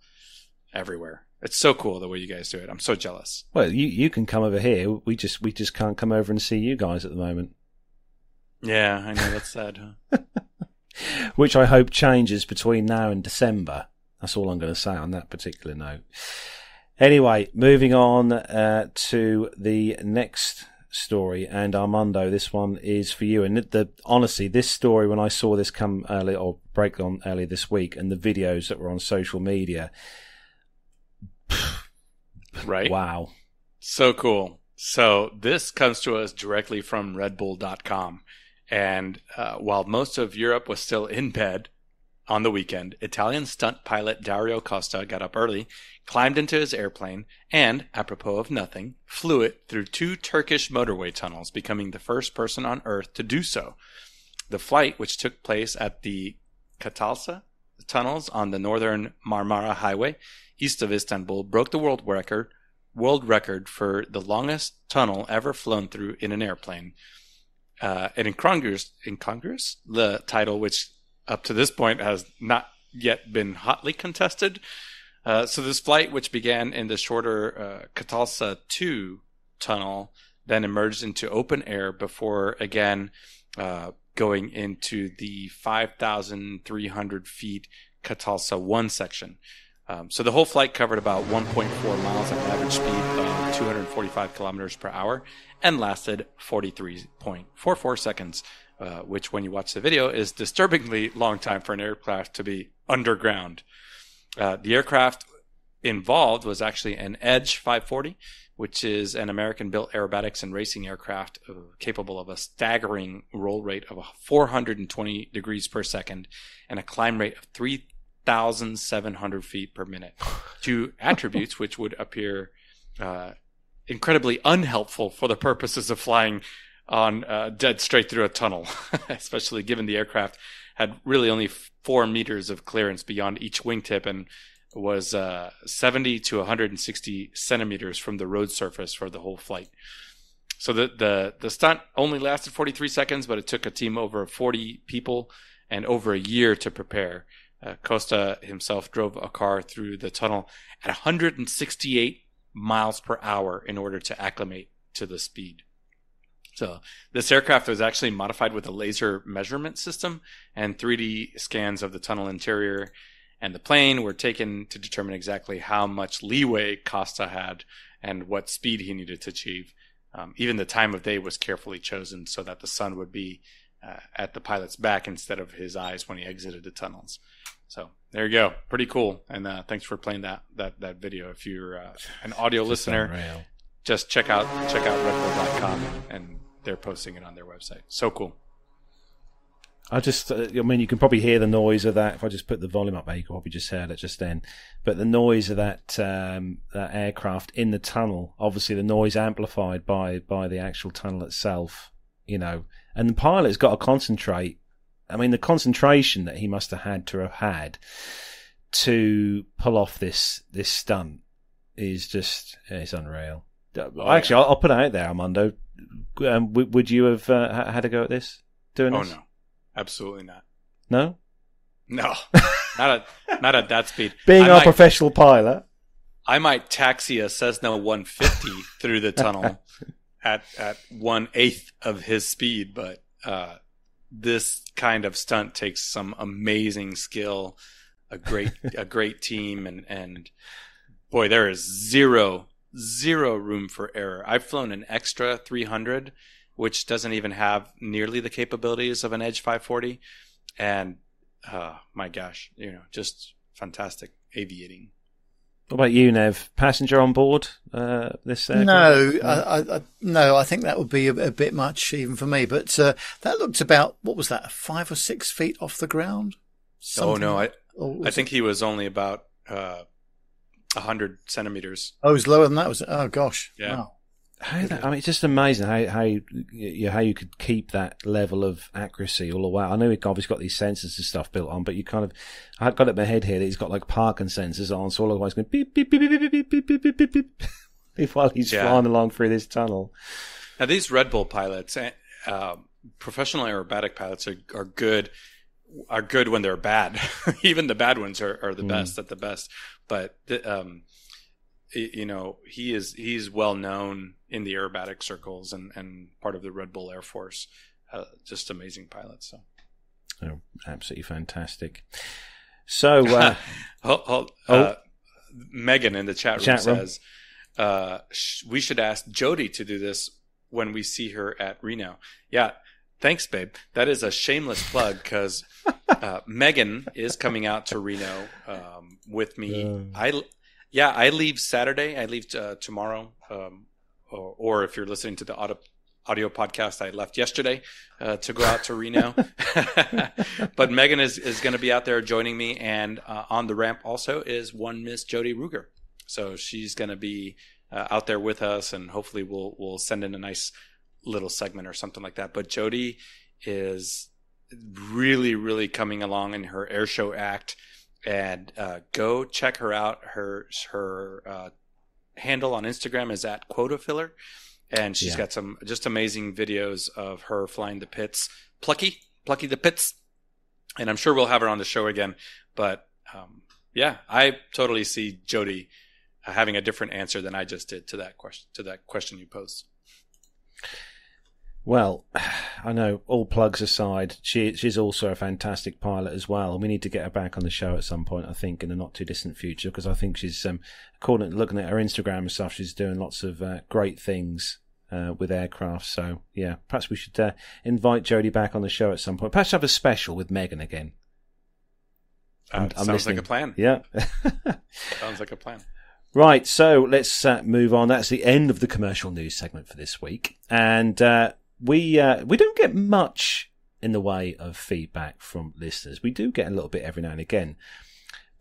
everywhere. It's so cool the way you guys do it. I'm so jealous. Well, you you can come over here. We just we just can't come over and see you guys at the moment. Yeah, I know that's sad. Huh? Which I hope changes between now and December. That's all I'm going to say on that particular note. Anyway, moving on uh, to the next story. And Armando, this one is for you. And the, the honestly, this story when I saw this come early or break on earlier this week, and the videos that were on social media, right? Wow, so cool. So this comes to us directly from RedBull.com. And uh, while most of Europe was still in bed on the weekend, Italian stunt pilot Dario Costa got up early climbed into his airplane, and, apropos of nothing, flew it through two Turkish motorway tunnels, becoming the first person on Earth to do so. The flight, which took place at the Çatalca tunnels on the northern Marmara Highway, east of Istanbul, broke the world record world record for the longest tunnel ever flown through in an airplane. Uh, and incongruous, incongruous, the title, which up to this point has not yet been hotly contested, uh, so this flight, which began in the shorter uh, Çatalca 2 tunnel, then emerged into open air before again uh, going into the 5,300 feet Çatalca 1 section. Um, so the whole flight covered about 1.4 miles at an average speed of 245 kilometers per hour and lasted 43.44 seconds, uh, which, when you watch the video, is disturbingly long time for an aircraft to be underground. Uh, the aircraft involved was actually an Edge 540, which is an American built aerobatics and racing aircraft capable of a staggering roll rate of 420 degrees per second and a climb rate of 3,700 feet per minute. Two attributes which would appear uh, incredibly unhelpful for the purposes of flying on uh, dead straight through a tunnel, especially given the aircraft had really only four meters of clearance beyond each wingtip and was uh, 70 to 160 centimeters from the road surface for the whole flight. So the, the, the stunt only lasted 43 seconds, but it took a team over 40 people and over a year to prepare. Uh, Costa himself drove a car through the tunnel at 168 miles per hour in order to acclimate to the speed. So this aircraft was actually modified with a laser measurement system and 3D scans of the tunnel interior and the plane were taken to determine exactly how much leeway Costa had and what speed he needed to achieve. Um, even the time of day was carefully chosen so that the sun would be uh, at the pilot's back instead of his eyes when he exited the tunnels. So there you go, pretty cool. And uh, thanks for playing that that that video. If you're uh, an audio listener, unreal. just check out check out redbull.com and they're posting it on their website. So cool. I just, uh, I mean, you can probably hear the noise of that. If I just put the volume up you can probably just hear it just then. But the noise of that, um, that aircraft in the tunnel, obviously the noise amplified by, by the actual tunnel itself, you know, and the pilot's got to concentrate. I mean, the concentration that he must have had to have had to pull off this, this stunt is just, it's unreal. Oh, Actually, I'll, I'll put it out there, Armando. Um, w- would you have uh, had a go at this? Doing Oh this? no, absolutely not. No? No, not at not at that speed. Being I a might, professional pilot. I might taxi a Cessna 150 through the tunnel at at one eighth of his speed, but uh, this kind of stunt takes some amazing skill, a great a great team, and and boy, there is zero zero room for error. I've flown an extra 300, which doesn't even have nearly the capabilities of an Edge 540, and uh, my gosh, you know, just fantastic aviating. What about you, Nev? Passenger on board uh, this? aircraft? No, I, I, I, no, I think that would be a, a bit much even for me. But uh, that looked about what was that, five or six feet off the ground? oh no, I Or was I it- think he was only about uh, hundred centimeters. oh, it was lower than that. Was it? Oh gosh, Yeah. Wow. How that, I mean, it's just amazing how how you, you- how you could keep that level of accuracy all the way. I know he's obviously got these sensors and stuff built on, but you kind of I've got it in my head here that he's got like parking sensors on, so all the way it's going beep beep beep beep beep beep beep beep beep beep beep while he's Yeah. flying along through this tunnel. Now these Red Bull pilots, eh, uh, professional aerobatic pilots, are, are good. Are good when they're bad. Even the bad ones are, are the Mm. best at the best. But um, you know, he is he's well known in the aerobatic circles and, and part of the Red Bull Air Force. Uh, just amazing pilot. So Oh, absolutely fantastic. So uh, Hold- hold- Oh. uh, Megan in the chat room Chat room. says uh, sh- we should ask Jody to do this when we see her at Reno. Yeah, thanks, babe. That is a shameless plug because uh, Megan is coming out to Reno um, with me. Yeah. I yeah, I leave Saturday. I leave uh, tomorrow. Um, or, or if you're listening to the audio, audio podcast, I left yesterday uh, to go out to Reno. but Megan is, is going to be out there joining me, and uh, on the ramp also is one Miss Jody Ruger. So she's going to be uh, out there with us, and hopefully we'll we'll send in a nice little segment or something like that. But Jody is really really coming along in her air show act, and uh, go check her out. Her her uh, handle on Instagram is at quota filler. And she's Yeah. got some just amazing videos of her flying the Pitts, plucky, plucky the Pitts, and I'm sure we'll have her on the show again. But um, yeah, I totally see Jody uh, having a different answer than I just did to that question. To that question you posed. Well, I know. All plugs aside, she she's also a fantastic pilot as well. And we need to get her back on the show at some point. I think in the not too distant future, because I think she's um, according to looking at her Instagram and stuff, she's doing lots of uh, great things uh, with aircraft. So yeah, perhaps we should uh, invite Jodie back on the show at some point. Perhaps have a special with Megan again. Uh, I'm- I'm sounds listening. like a plan. Yeah. Sounds like a plan. Right, so let's uh, move on. That's the end of the commercial news segment for this week, and uh, we uh, we don't get much in the way of feedback from listeners. We do get a little bit every now and again,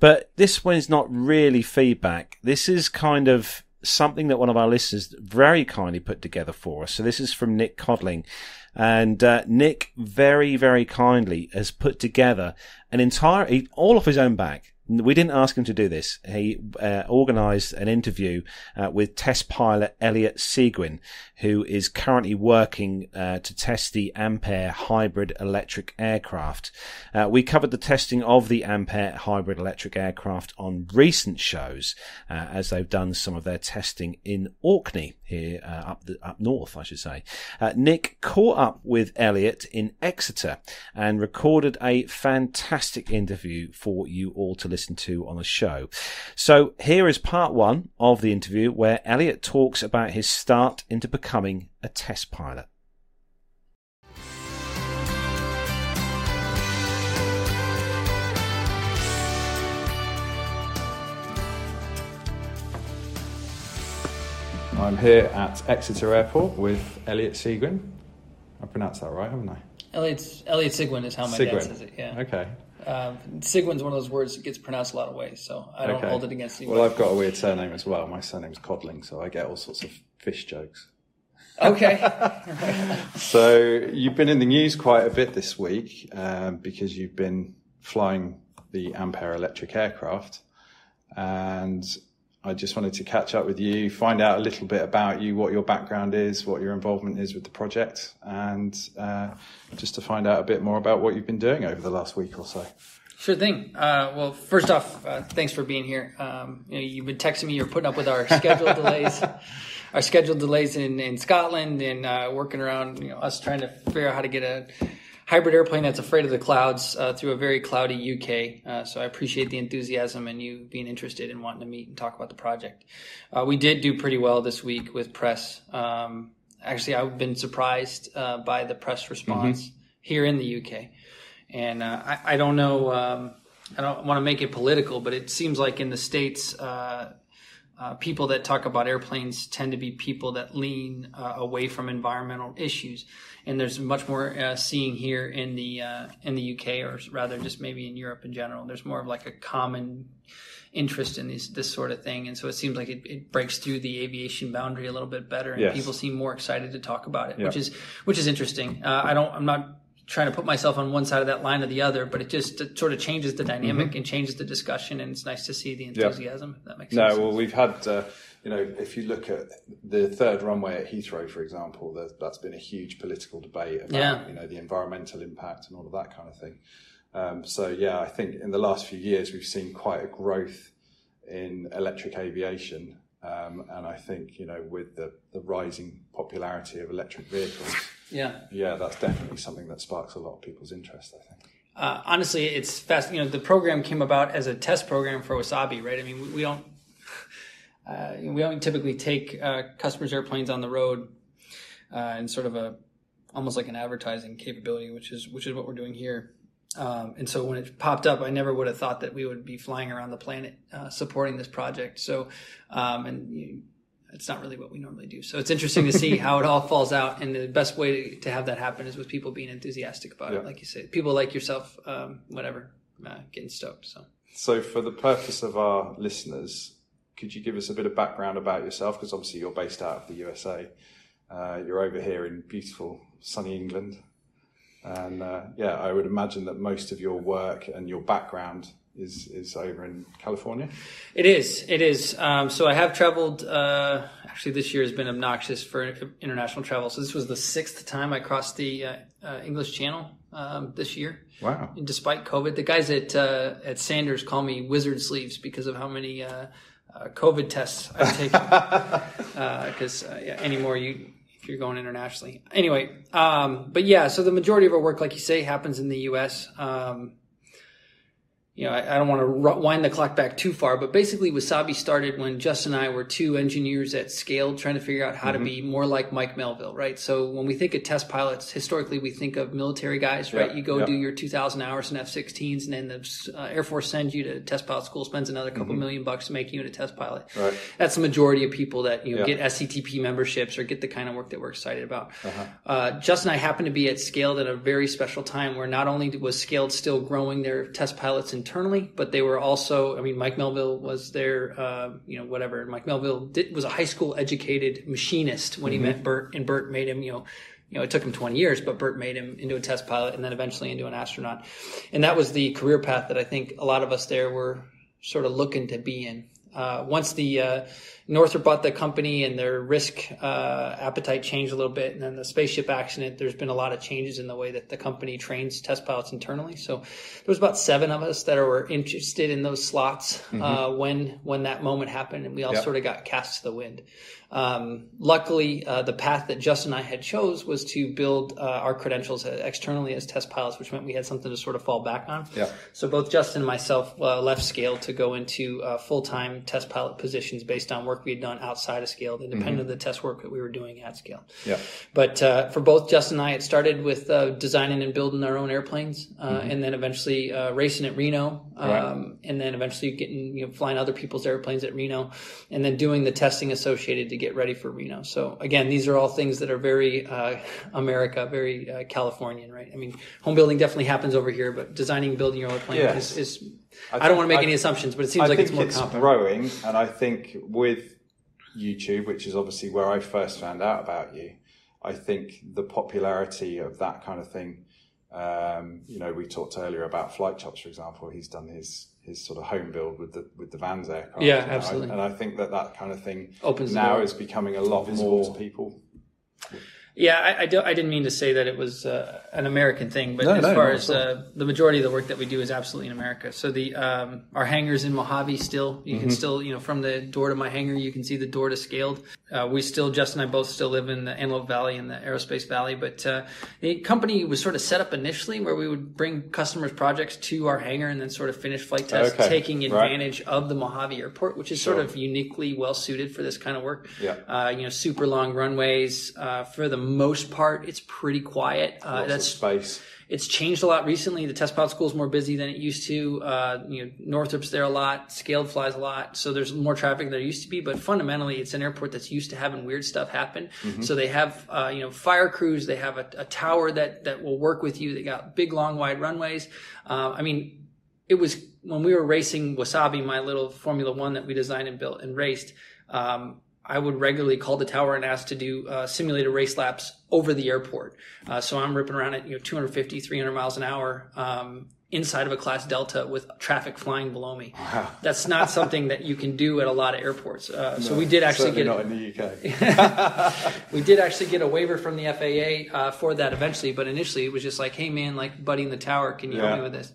but this one is not really feedback. This is kind of something that one of our listeners very kindly put together for us. So this is from Nick Codling. And uh, Nick very, very kindly has put together an entire, all off his own back, we didn't ask him to do this. He uh, organised an interview uh, with test pilot Elliot Seguin, who is currently working uh, to test the Ampaire hybrid electric aircraft. Uh, we covered the testing of the Ampaire hybrid electric aircraft on recent shows, uh, as they've done some of their testing in Orkney here uh, up the, up north, I should say. Nick caught up with Elliot in Exeter and recorded a fantastic interview for you all to listen to on the show. So here is part one of the interview where Elliot talks about his start into becoming a test pilot. I'm here at Exeter Airport with Elliot Seguin. I pronounced that right, haven't I? Elliot Elliot Seguin is how my Seguin. dad says it. Yeah. Okay. Um, Seguin's one of those words that gets pronounced a lot of ways, so I don't okay. hold it against you. Well, I've got a weird surname as well. My surname's Codling, so I get all sorts of fish jokes. Okay. so you've been in the news quite a bit this week um, because you've been flying the Ampaire electric aircraft, and I just wanted to catch up with you, find out a little bit about you, what your background is, what your involvement is with the project, and uh, just to find out a bit more about what you've been doing over the last week or so. Sure thing. Uh, well, first off, uh, thanks for being here. Um, you know, you've been texting me. You're putting up with our schedule delays, our scheduled delays in, in Scotland, and uh, working around you know us trying to figure out how to get a hybrid airplane that's afraid of the clouds uh, through a very cloudy UK. Uh, so I appreciate the enthusiasm and you being interested in wanting to meet and talk about the project. Uh, we did do pretty well this week with press. Um, actually, I've been surprised uh, by the press response mm-hmm. here in the UK. And uh, I, I, don't know, um, I don't want to make it political, but it seems like in the States, uh, people that talk about airplanes tend to be people that lean uh, away from environmental issues, and there's much more uh, seeing here in the uh, in the UK, or rather, just maybe in Europe in general. There's more of like a common interest in this this sort of thing, and so it seems like it, it breaks through the aviation boundary a little bit better, and yes. people seem more excited to talk about it, which is which is interesting. Uh, I don't, I'm not trying to put myself on one side of that line or the other, but it just it sort of changes the dynamic mm-hmm. and changes the discussion, and it's nice to see the enthusiasm. If that makes no, sense. No, well, we've had uh, you know if you look at the third runway at Heathrow, for example, that's been a huge political debate about yeah. you know the environmental impact and all of that kind of thing. Um, so yeah, I think in the last few years we've seen quite a growth in electric aviation. Um, and I think, you know, with the, the rising popularity of electric vehicles, yeah. Yeah, that's definitely something that sparks a lot of people's interest, I think. Uh, honestly, it's fast. You know, the program came about as a test program for Wasabi, right? I mean, we, we don't uh, we don't typically take uh, customers' airplanes on the road uh, in sort of a almost like an advertising capability, which is which is what we're doing here. Um, and so when it popped up, I never would have thought that we would be flying around the planet uh, supporting this project. So, um, and it's not really what we normally do. So it's interesting to see how it all falls out. And the best way to have that happen is with people being enthusiastic about yeah. it, like you said. People like yourself, um, whatever, uh, getting stoked. So. So, for the purpose of our listeners, could you give us a bit of background about yourself? Because obviously you're based out of the USA. Uh, you're over here in beautiful sunny England. And uh, yeah, I would imagine that most of your work and your background is is over in California. It is. It is. Um, so I have traveled. Uh, actually, this year has been obnoxious for international travel. So this was the sixth time I crossed the uh, uh, English Channel um, this year. Wow! And despite COVID, the guys at uh, at Sanders call me wizard sleeves because of how many. Uh, uh, COVID tests I've taken because yeah, anymore you if you're going internationally. Anyway, um, but yeah, so the majority of our work, like you say, happens in the U.S. Um, you know, I, I don't want to wind the clock back too far, but basically Wasabi started when Justin and I were two engineers at scale trying to figure out how mm-hmm. to be more like Mike Melvill, right? So when we think of test pilots, historically we think of military guys, right? Yep. You go yep. do your 2000 hours in F-16s and then the uh, Air Force sends you to test pilot school, spends another couple mm-hmm. million bucks to make you a test pilot. Right. That's the majority of people that, you know, yep. get SETP memberships or get the kind of work that we're excited about. Uh-huh. Uh, Justin and I happened to be at Scaled at a very special time where not only was Scaled still growing their test pilots internally, but they were also, I mean, Mike Melvill was there, uh, you know, whatever. Mike Melvill did, was a high school educated machinist when mm-hmm. he met Burt, and Burt made him, you know, you know, it took him 20 years, but Burt made him into a test pilot and then eventually into an astronaut. And that was the career path that I think a lot of us there were sort of looking to be in. Uh, once the uh, Northrop bought the company and their risk uh, appetite changed a little bit. And then the spaceship accident, there's been a lot of changes in the way that the company trains test pilots internally. So there was about seven of us that were interested in those slots mm-hmm. uh, when when that moment happened, and we all yep. sort of got cast to the wind. Um, luckily, uh, the path that Justin and I had chose was to build uh, our credentials externally as test pilots, which meant we had something to sort of fall back on. Yeah. So both Justin and myself uh, left Scale to go into uh, full time test pilot positions based on work we had done outside of Scale, independent mm-hmm. of the test work that we were doing at Scale. Yeah. But uh, for both Justin and I, it started with uh, designing and building our own airplanes, mm-hmm. and then eventually racing at Reno, um, right. and then eventually getting you know flying other people's airplanes at Reno, and then doing the testing associated to get ready for Reno. So again, these are all things that are very uh, America, very uh, Californian, right? I mean, home building definitely happens over here, but designing and building your own plane yes. is, is I, I, don't want to make I, any assumptions, but it seems I like it's more it's growing, and I think with YouTube, which is obviously where I first found out about you, I think the popularity of that kind of thing. Um, you know, we talked earlier about Flight Chops, for example. He's done his his sort of home build with the with the Vans aircraft. Yeah, absolutely. And I, and I think that that kind of thing opens now is becoming a lot more to people. Yeah, I, I, don't, I didn't mean to say that it was uh, an American thing, but no, as no, far as uh, the majority of the work that we do is absolutely in America. So the um, our hangars in Mojave still, you mm-hmm. can still, you know, from the door to my hangar, you can see the door to scaled. Uh, we still, Justin and I both still live in the Antelope Valley in the Aerospace Valley, but uh, the company was sort of set up initially where we would bring customers' projects to our hangar and then sort of finish flight tests, okay. taking advantage right. of the Mojave Airport, which is sure. sort of uniquely well suited for this kind of work. Yeah. Uh, you know, super long runways uh, for the most part it's pretty quiet. Uh, that's space. It's changed a lot recently. The test pilot school is more busy than it used to. Uh, you know, Northrop's there a lot. Scaled flies a lot, so there's more traffic than there used to be. But fundamentally, it's an airport that's used to having weird stuff happen. Mm-hmm. So they have uh, you know fire crews. They have a, a, tower that that will work with you. They got big, long, wide runways. Uh, I mean, it was when we were racing Wasabi, my little Formula One that we designed and built and raced. Um, I would regularly call the tower and ask to do uh, simulated race laps over the airport. Uh, so I'm ripping around at you know 250, 300 miles an hour um, inside of a class Delta with traffic flying below me. Wow. That's not something that you can do at a lot of airports. Uh, no, so we did actually get not in the UK. we did actually get a waiver from the FAA uh, for that eventually, but initially it was just like, hey man, like buddy in the tower, can you yeah. help me with this?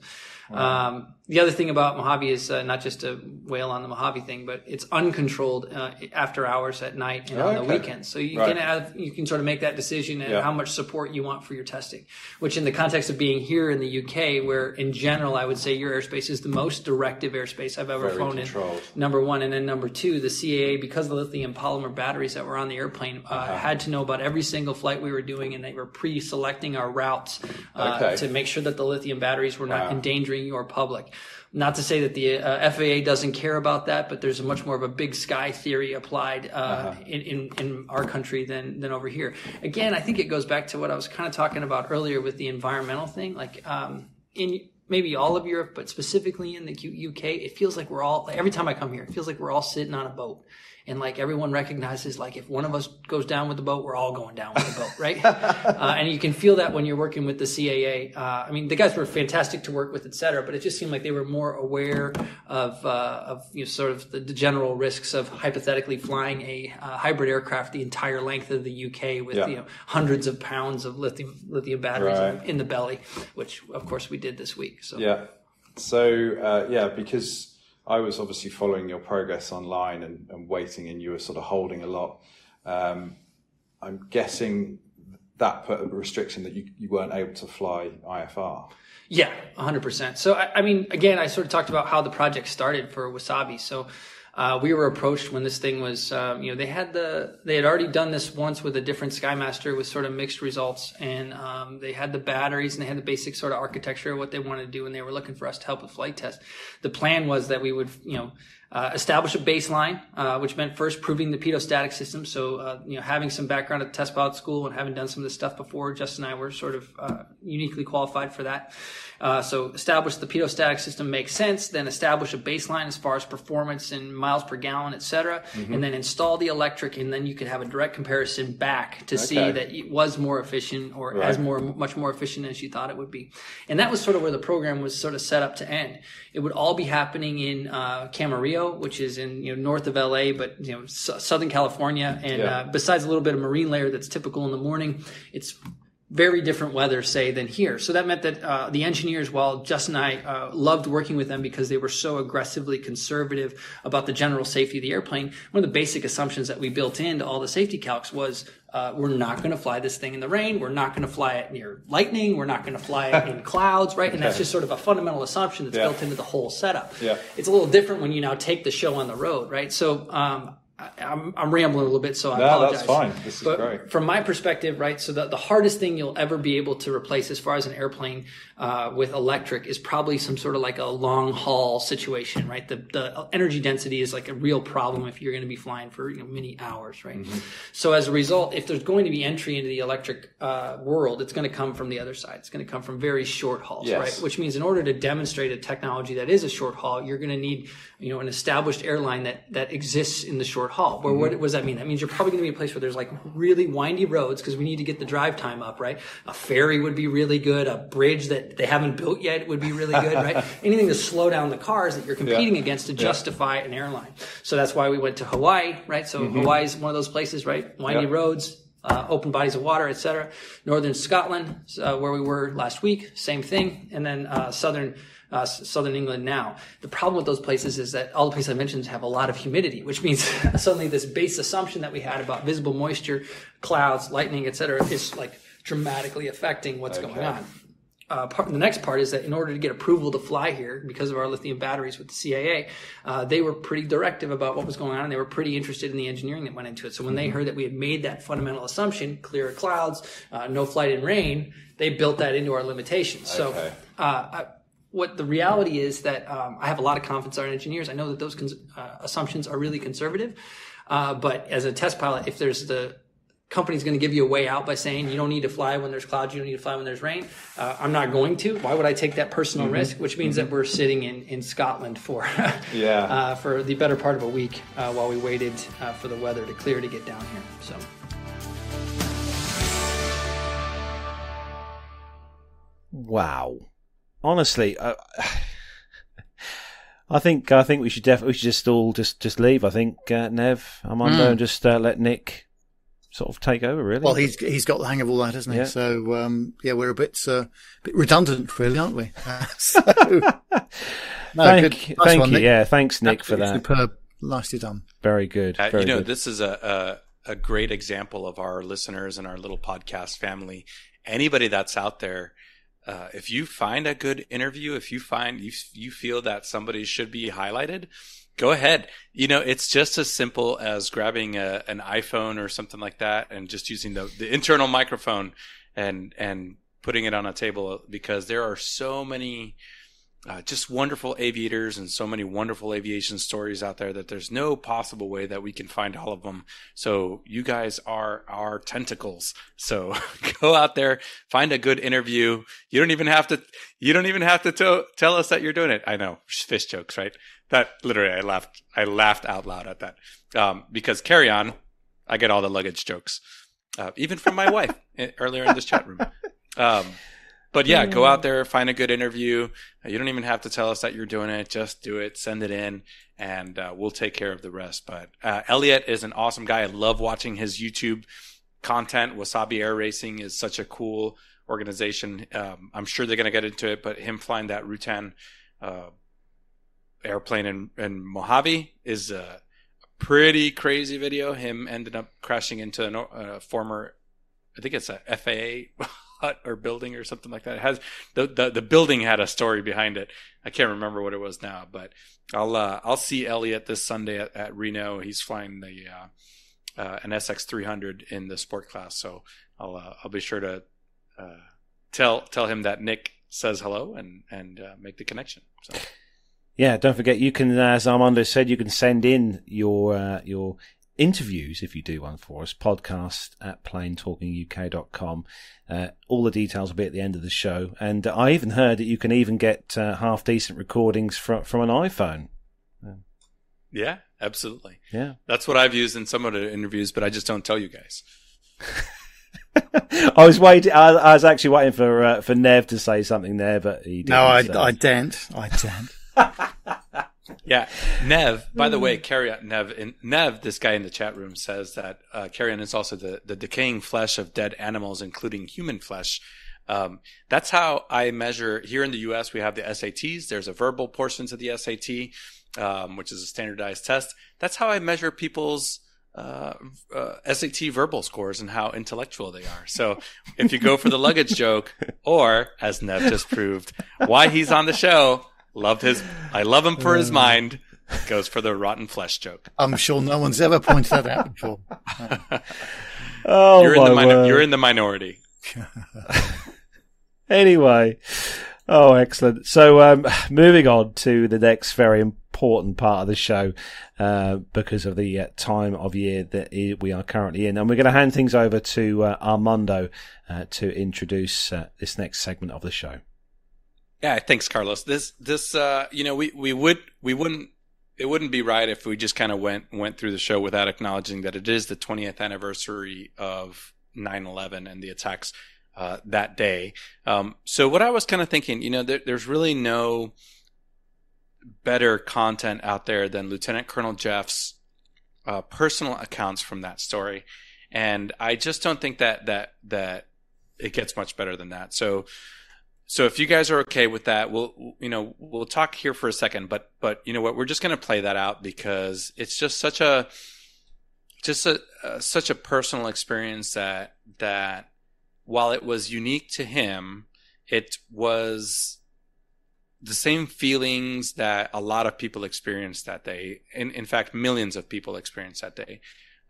Wow. Um, the other thing about Mojave is uh, not just a whale on the Mojave thing, but it's uncontrolled uh, after hours at night and oh, on the weekends. So you right. can have you can sort of make that decision and yeah. how much support you want for your testing. Which, in the context of being here in the UK, where in general I would say your airspace is the most directive airspace I've ever Very flown controlled. in. Number one, and then number two, the CAA because of the lithium polymer batteries that were on the airplane uh, uh-huh. had to know about every single flight we were doing, and they were pre-selecting our routes uh, okay. to make sure that the lithium batteries were not wow. endangering your public. Not to say that the uh, FAA doesn't care about that, but there's a much more of a big sky theory applied uh, uh-huh. in, in, in our country than than over here. Again, I think it goes back to what I was kind of talking about earlier with the environmental thing. Like um, in maybe all of Europe, but specifically in the UK, it feels like we're all every time I come here, it feels like we're all sitting on a boat and like everyone recognizes like if one of us goes down with the boat we're all going down with the boat right uh, and you can feel that when you're working with the caa uh, i mean the guys were fantastic to work with etc but it just seemed like they were more aware of uh, of you know, sort of the, the, general risks of hypothetically flying a uh, hybrid aircraft the entire length of the uk with yeah. you know hundreds of pounds of lithium lithium batteries right. in, in, the belly which of course we did this week so yeah so uh, yeah because I was obviously following your progress online and, and waiting, and you were sort of holding a lot. Um, I'm guessing that put a restriction that you, you weren't able to fly IFR. Yeah, 100%. So, I, I, mean, again, I sort of talked about how the project started for Wasabi. So, uh, we were approached when this thing was, um, you know, they had the, they had already done this once with a different Skymaster with sort of mixed results. And um, they had the batteries and they had the basic sort of architecture of what they wanted to do. And they were looking for us to help with flight test. The plan was that we would, you know, uh, establish a baseline, uh, which meant first proving the pitot-static system. So, uh, you know, having some background at test pilot school and having done some of this stuff before, Justin and I were sort of uh, uniquely qualified for that. Uh, so, establish the pitot-static system makes sense. Then establish a baseline as far as performance and miles per gallon, et cetera, mm-hmm. and then install the electric, and then you could have a direct comparison back to okay. see that it was more efficient or right. as more much more efficient as you thought it would be. And that was sort of where the program was sort of set up to end. It would all be happening in uh, Camarillo, which is in you know north of LA, but you know s- Southern California. And yeah. uh, besides a little bit of marine layer that's typical in the morning, it's very different weather, say, than here. So that meant that uh, the engineers, while Justin and I uh, loved working with them because they were so aggressively conservative about the general safety of the airplane, one of the basic assumptions that we built into all the safety calcs was uh, we're not going to fly this thing in the rain. We're not going to fly it near lightning. We're not going to fly it in clouds, right? And that's just sort of a fundamental assumption that's yeah. built into the whole setup. Yeah. It's a little different when you now take the show on the road, right? So um, I'm, I'm rambling a little bit, so I no, apologize. that's fine. This is but great. From my perspective, right, so the, the hardest thing you'll ever be able to replace as far as an airplane uh, with electric is probably some sort of like a long haul situation, right? The, the energy density is like a real problem if you're going to be flying for you know, many hours, right? Mm-hmm. So as a result, if there's going to be entry into the electric uh, world, it's going to come from the other side. It's going to come from very short hauls, yes. right? Which means in order to demonstrate a technology that is a short haul, you're going to need you know an established airline that that exists in the short haul. Where mm-hmm. what, what does that mean? That means you're probably going to be a place where there's like really windy roads because we need to get the drive time up, right? A ferry would be really good. A bridge that they haven't built yet would be really good, right? Anything to slow down the cars that you're competing yeah. against to justify yeah. an airline. So that's why we went to Hawaii, right? So mm-hmm. Hawaii is one of those places, right? Windy yep. roads, uh, open bodies of water, etc. Northern Scotland, uh, where we were last week, same thing, and then uh, southern uh, southern England now. The problem with those places is that all the places I mentioned have a lot of humidity, which means suddenly this base assumption that we had about visible moisture, clouds, lightning, etc., is like dramatically affecting what's okay. going on. Uh, part, the next part is that in order to get approval to fly here, because of our lithium batteries with the CAA, uh, they were pretty directive about what was going on, and they were pretty interested in the engineering that went into it. So when mm-hmm. they heard that we had made that fundamental assumption, clear clouds, uh, no flight in rain, they built that into our limitations. Okay. So uh, what the reality is that um, I have a lot of confidence in our engineers. I know that those cons- uh, assumptions are really conservative, uh, but as a test pilot, if there's the company's going to give you a way out by saying you don't need to fly when there's clouds, you don't need to fly when there's rain. Uh, I'm not going to. Why would I take that personal mm-hmm. risk? Which means mm-hmm. that we're sitting in, in Scotland for yeah uh, for the better part of a week uh, while we waited uh, for the weather to clear to get down here. So. Wow honestly, uh, I think I think we should definitely we should just all just just leave. I think uh, Nev, Armando, mm. and just uh, let Nick sort of take over. Really. Well, he's he's got the hang of all that, hasn't he? Yeah. So um, yeah, we're a bit uh, bit redundant, really, aren't we? so, no, thank, good, nice thank one, you. Nick. Yeah, thanks, Nick, Absolutely for that. Superb, nicely done. Very good. Uh, very you know, good. this is a, a a great example of our listeners and our little podcast family. Anybody that's out there uh, if you find a good interview, if you find you you feel that somebody should be highlighted, go ahead. You know, it's just as simple as grabbing a, an iPhone or something like that and just using the, the internal microphone and and putting it on a table because there are so many uh, just wonderful aviators and so many wonderful aviation stories out there that there's no possible way that we can find all of them. So you guys are our tentacles. So go out there, find a good interview. You don't even have to, you don't even have to tell us that you're doing it. I know fish jokes, right? That literally, I laughed, I laughed out loud at that. Um, because carry on, I get all the luggage jokes, uh, even from my wife eh, earlier in this chat room. Um, but yeah, go out there, find a good interview. You don't even have to tell us that you're doing it. Just do it, send it in, and uh, we'll take care of the rest. But uh, Elliot is an awesome guy. I love watching his YouTube content. Wasabi Air Racing is such a cool organization. Um, I'm sure they're going to get into it, but him flying that Rutan uh, airplane in, in Mojave is a pretty crazy video. Him ended up crashing into a former I think it's a FAA hut or building or something like that. It has the, the the building had a story behind it. I can't remember what it was now, but I'll uh, I'll see Elliot this Sunday at, at Reno. He's flying the uh, uh, an SX 300 in the sport class, so I'll uh, I'll be sure to uh, tell tell him that Nick says hello and and uh, make the connection. So. Yeah, don't forget you can, as Armando said, you can send in your your interviews if you do one for us. Podcast at planetalkinguk.com. Uh, all the details will be at the end of the show, and I even heard that you can even get uh, half decent recordings from from an iPhone. Yeah, absolutely. Yeah, that's what I've used in some of the interviews, but I just don't tell you guys. I was waiting. I, I, was actually waiting for uh, for Nev to say something there, but he didn't. No, I, so. I didn't. I didn't. yeah, Nev. By the way, Carrion Nev. In, Nev, this guy in the chat room says that uh, carrion is also the the decaying flesh of dead animals, including human flesh. Um, that's how I measure here in the U.S. We have the SATs. There's a verbal portion to the SAT, um, which is a standardized test. That's how I measure people's uh, uh, SAT verbal scores and how intellectual they are. So if you go for the luggage joke, or as Nev just proved, why he's on the show, Love his. I love him for his uh. mind. Goes for the rotten flesh joke. I'm sure no one's ever pointed that out before. oh, you're in the minor- you're in the minority. anyway, oh, excellent. So, um, moving on to the next very important part of the show, uh, because of the uh, time of year that we are currently in, and we're going to hand things over to uh, Armando uh, to introduce uh, this next segment of the show. Yeah, thanks, Carlos. This this uh, you know we we would we wouldn't it wouldn't be right if we just kind of went went through the show without acknowledging that it is the 20th anniversary of 9/11 and the attacks uh, that day. Um, so what I was kind of thinking, you know, there, there's really no better content out there than Lieutenant Colonel Jeff's uh, personal accounts from that story, and I just don't think that that that it gets much better than that. So so if you guys are okay with that, we'll you know we'll talk here for a second, but but you know what, we're just going to play that out because it's just such a just a uh, such a personal experience that that while it was unique to him, it was the same feelings that a lot of people experienced that day. In in fact, millions of people experienced that day.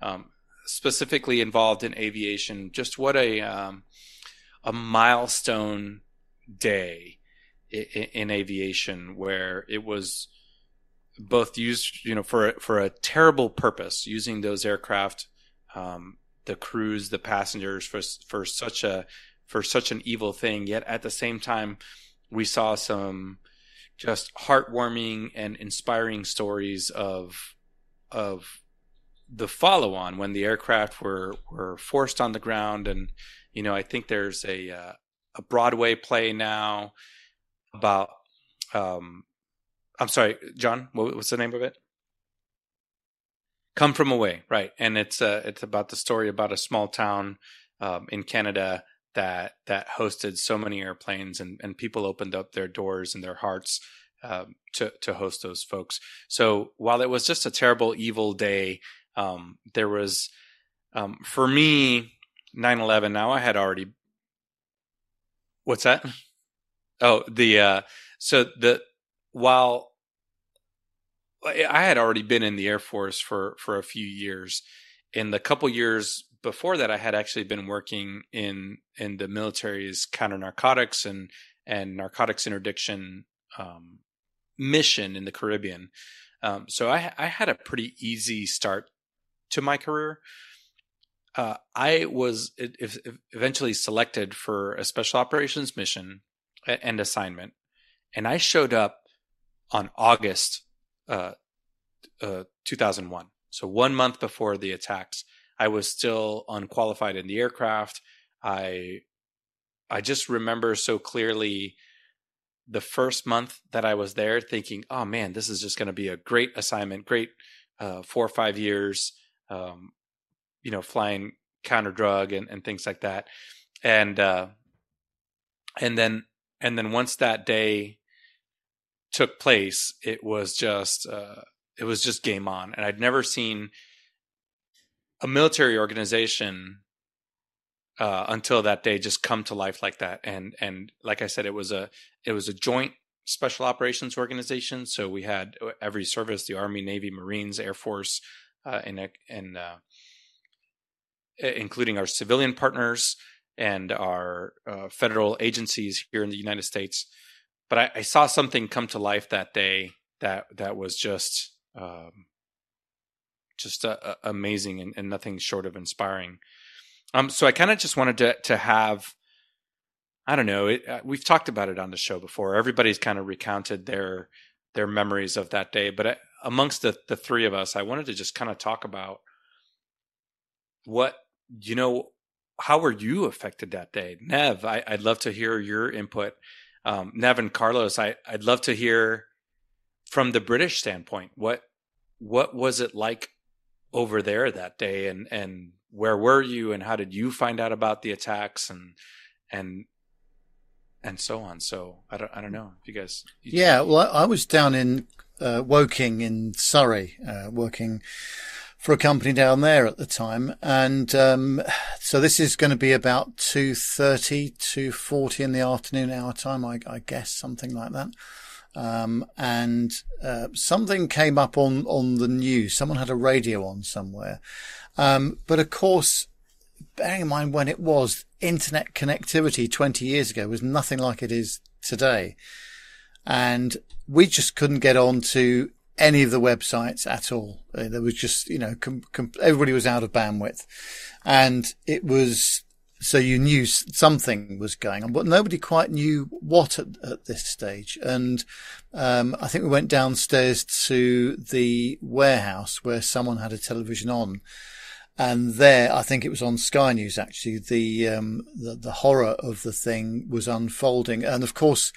Um, specifically involved in aviation, just what a um, a milestone day in, in aviation where it was both used, you know, for for a terrible purpose, using those aircraft, um, the crews, the passengers for for such a for such an evil thing. Yet at the same time, we saw some just heartwarming and inspiring stories of of the follow on when the aircraft were were forced on the ground and you know I think there's a uh, a Broadway play now about. Um, I'm sorry, John. What, what's the name of it? Come from away, right? And it's uh, it's about the story about a small town um, in Canada that that hosted so many airplanes, and and people opened up their doors and their hearts um, to to host those folks. So while it was just a terrible, evil day, um, there was um, for me 9/11. Now I had already What's that? Oh, the uh, so the while I had already been in the Air Force for for a few years, in the couple years before that, I had actually been working in in the military's counter narcotics and and narcotics interdiction um, mission in the Caribbean. Um, so I I had a pretty easy start to my career uh, I was eventually selected for a special operations mission and assignment, and I showed up on August uh, uh, 2001. So one month before the attacks, I was still unqualified in the aircraft. I I just remember so clearly the first month that I was there, thinking, "Oh man, this is just going to be a great assignment, great uh, four or five years." Um, you know, flying counter drug and, and things like that. And, uh, and then, and then once that day took place, it was just, uh, it was just game on. And I'd never seen a military organization uh, until that day just come to life like that. And and like I said, it was a it was a joint special operations organization. So we had uh, every service: the Army, Navy, Marines, Air Force, uh, and and uh, including our civilian partners and our uh, federal agencies here in the United States. But I, I, saw something come to life that day that that was just um, just uh, amazing and, and, nothing short of inspiring. Um, so I kind of just wanted to to have I don't know. It, uh, we've talked about it on the show before. Everybody's kind of recounted their their memories of that day, but uh, amongst the the three of us, I wanted to just kind of talk about what you know. How were you affected that day, Nev? I, would love to hear your input. Um, Nev and Carlos, I, I'd love to hear from the British standpoint. What what was it like over there that day, and and where were you, and how did you find out about the attacks, and and and so on. So I don't, I don't know if you guys. You yeah, well, I was down in uh, Woking in Surrey, uh, working for a company down there at the time, and um, so this is going to be about two thirty to forty in the afternoon hour time, I, I guess, something like that. Um, and uh, something came up on on the news. Someone had a radio on somewhere, um, but of course bearing in mind when it was, internet connectivity 20 years ago was nothing like it is today. And we just couldn't get on to any of the websites at all. Uh, there was just, you know, com- com- everybody was out of bandwidth and it was, so you knew something was going on, but nobody quite knew what at, at this stage. And, um, I think we went downstairs to the warehouse where someone had a television on and there, I think it was on Sky News actually, the, um, the, the horror of the thing was unfolding. And of course,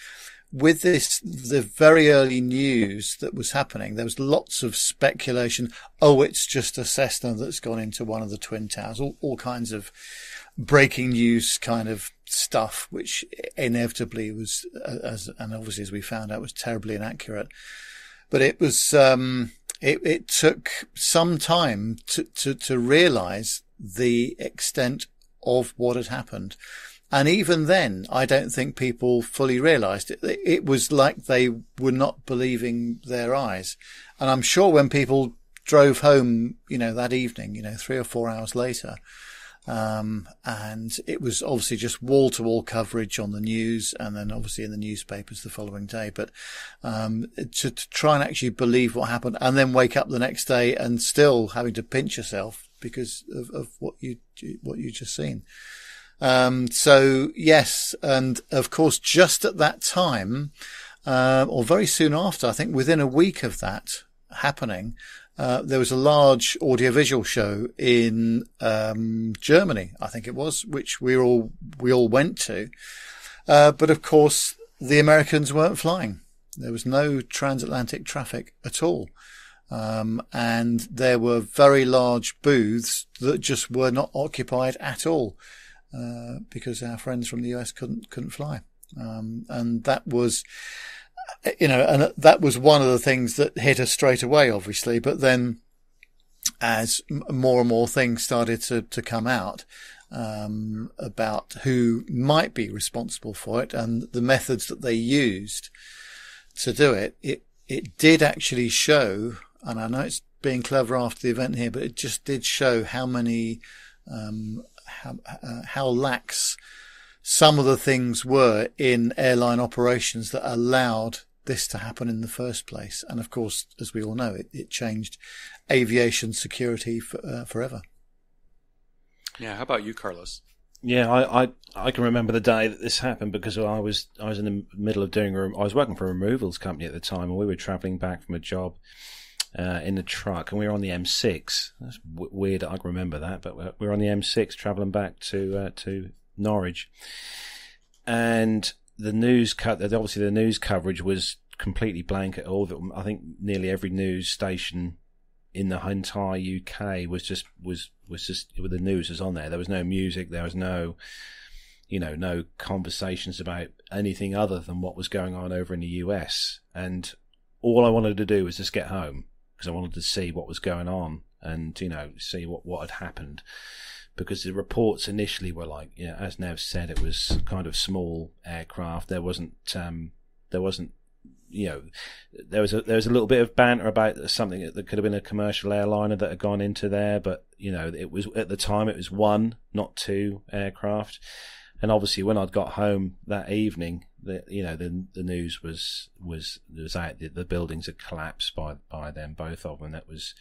with this, the very early news that was happening, there was lots of speculation. Oh, it's just a Cessna that's gone into one of the Twin Towers, all, all kinds of breaking news kind of stuff, which inevitably was, as, and obviously as we found out was terribly inaccurate. But it was, um, it, it took some time to, to, to realize the extent of what had happened. And even then, I don't think people fully realized it. It was like they were not believing their eyes. And I'm sure when people drove home, you know, that evening, you know, three or four hours later, um, and it was obviously just wall to wall coverage on the news and then obviously in the newspapers the following day. But, um, to, to, try and actually believe what happened and then wake up the next day and still having to pinch yourself because of, of what you, what you just seen. Um, so yes. And of course, just at that time, uh, or very soon after, I think within a week of that happening, uh, there was a large audiovisual show in um, Germany, I think it was, which we all we all went to. Uh, but of course, the Americans weren't flying. There was no transatlantic traffic at all. Um, and there were very large booths that just were not occupied at all uh, because our friends from the US couldn't couldn't fly. Um, and that was you know, and that was one of the things that hit us straight away, obviously. But then, as more and more things started to to come out um, about who might be responsible for it and the methods that they used to do it, it it did actually show, and I know it's being clever after the event here, but it just did show how many um, how uh, how lax some of the things were in airline operations that allowed this to happen in the first place. And of course, as we all know, it, it changed aviation security for, uh, forever. Yeah. How about you, Carlos? Yeah, I, I, I can remember the day that this happened because I was I was in the middle of doing I was working for a removals company at the time and we were travelling back from a job uh, in the truck and we were on the M6. That's w- weird. I can remember that, but we were on the M6 travelling back to uh, to Norwich, and the news cut. Obviously, the news coverage was completely blank at all. I think nearly every news station in the entire UK was just was was just the news was on there. There was no music. There was no, you know, no conversations about anything other than what was going on over in the US. And all I wanted to do was just get home because I wanted to see what was going on and you know see what what had happened because the reports initially were like, you know, as Nev said, it was kind of small aircraft. There wasn't, um, there wasn't, you know, there was a there was a little bit of banter about something that could have been a commercial airliner that had gone into there, but you know, it was at the time it was one, not two aircraft. And obviously, when I'd got home that evening, the you know the the news was was was out the, the buildings had collapsed by by them both of them. That was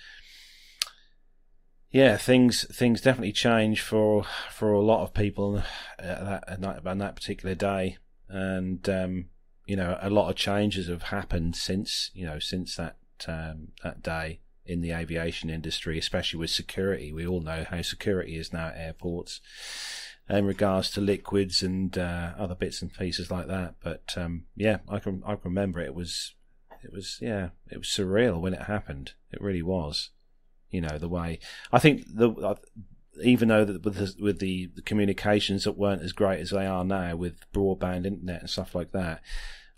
yeah, things things definitely changed for for a lot of people at that, on that particular day, and um, you know a lot of changes have happened since you know since that um, that day in the aviation industry, especially with security. We all know how security is now at airports in regards to liquids and uh, other bits and pieces like that. But um, yeah, I can I can remember it was it was yeah it was surreal when it happened. It really was you know the way I think the uh, even though that with the, with the, the communications that weren't as great as they are now with broadband internet and stuff like that.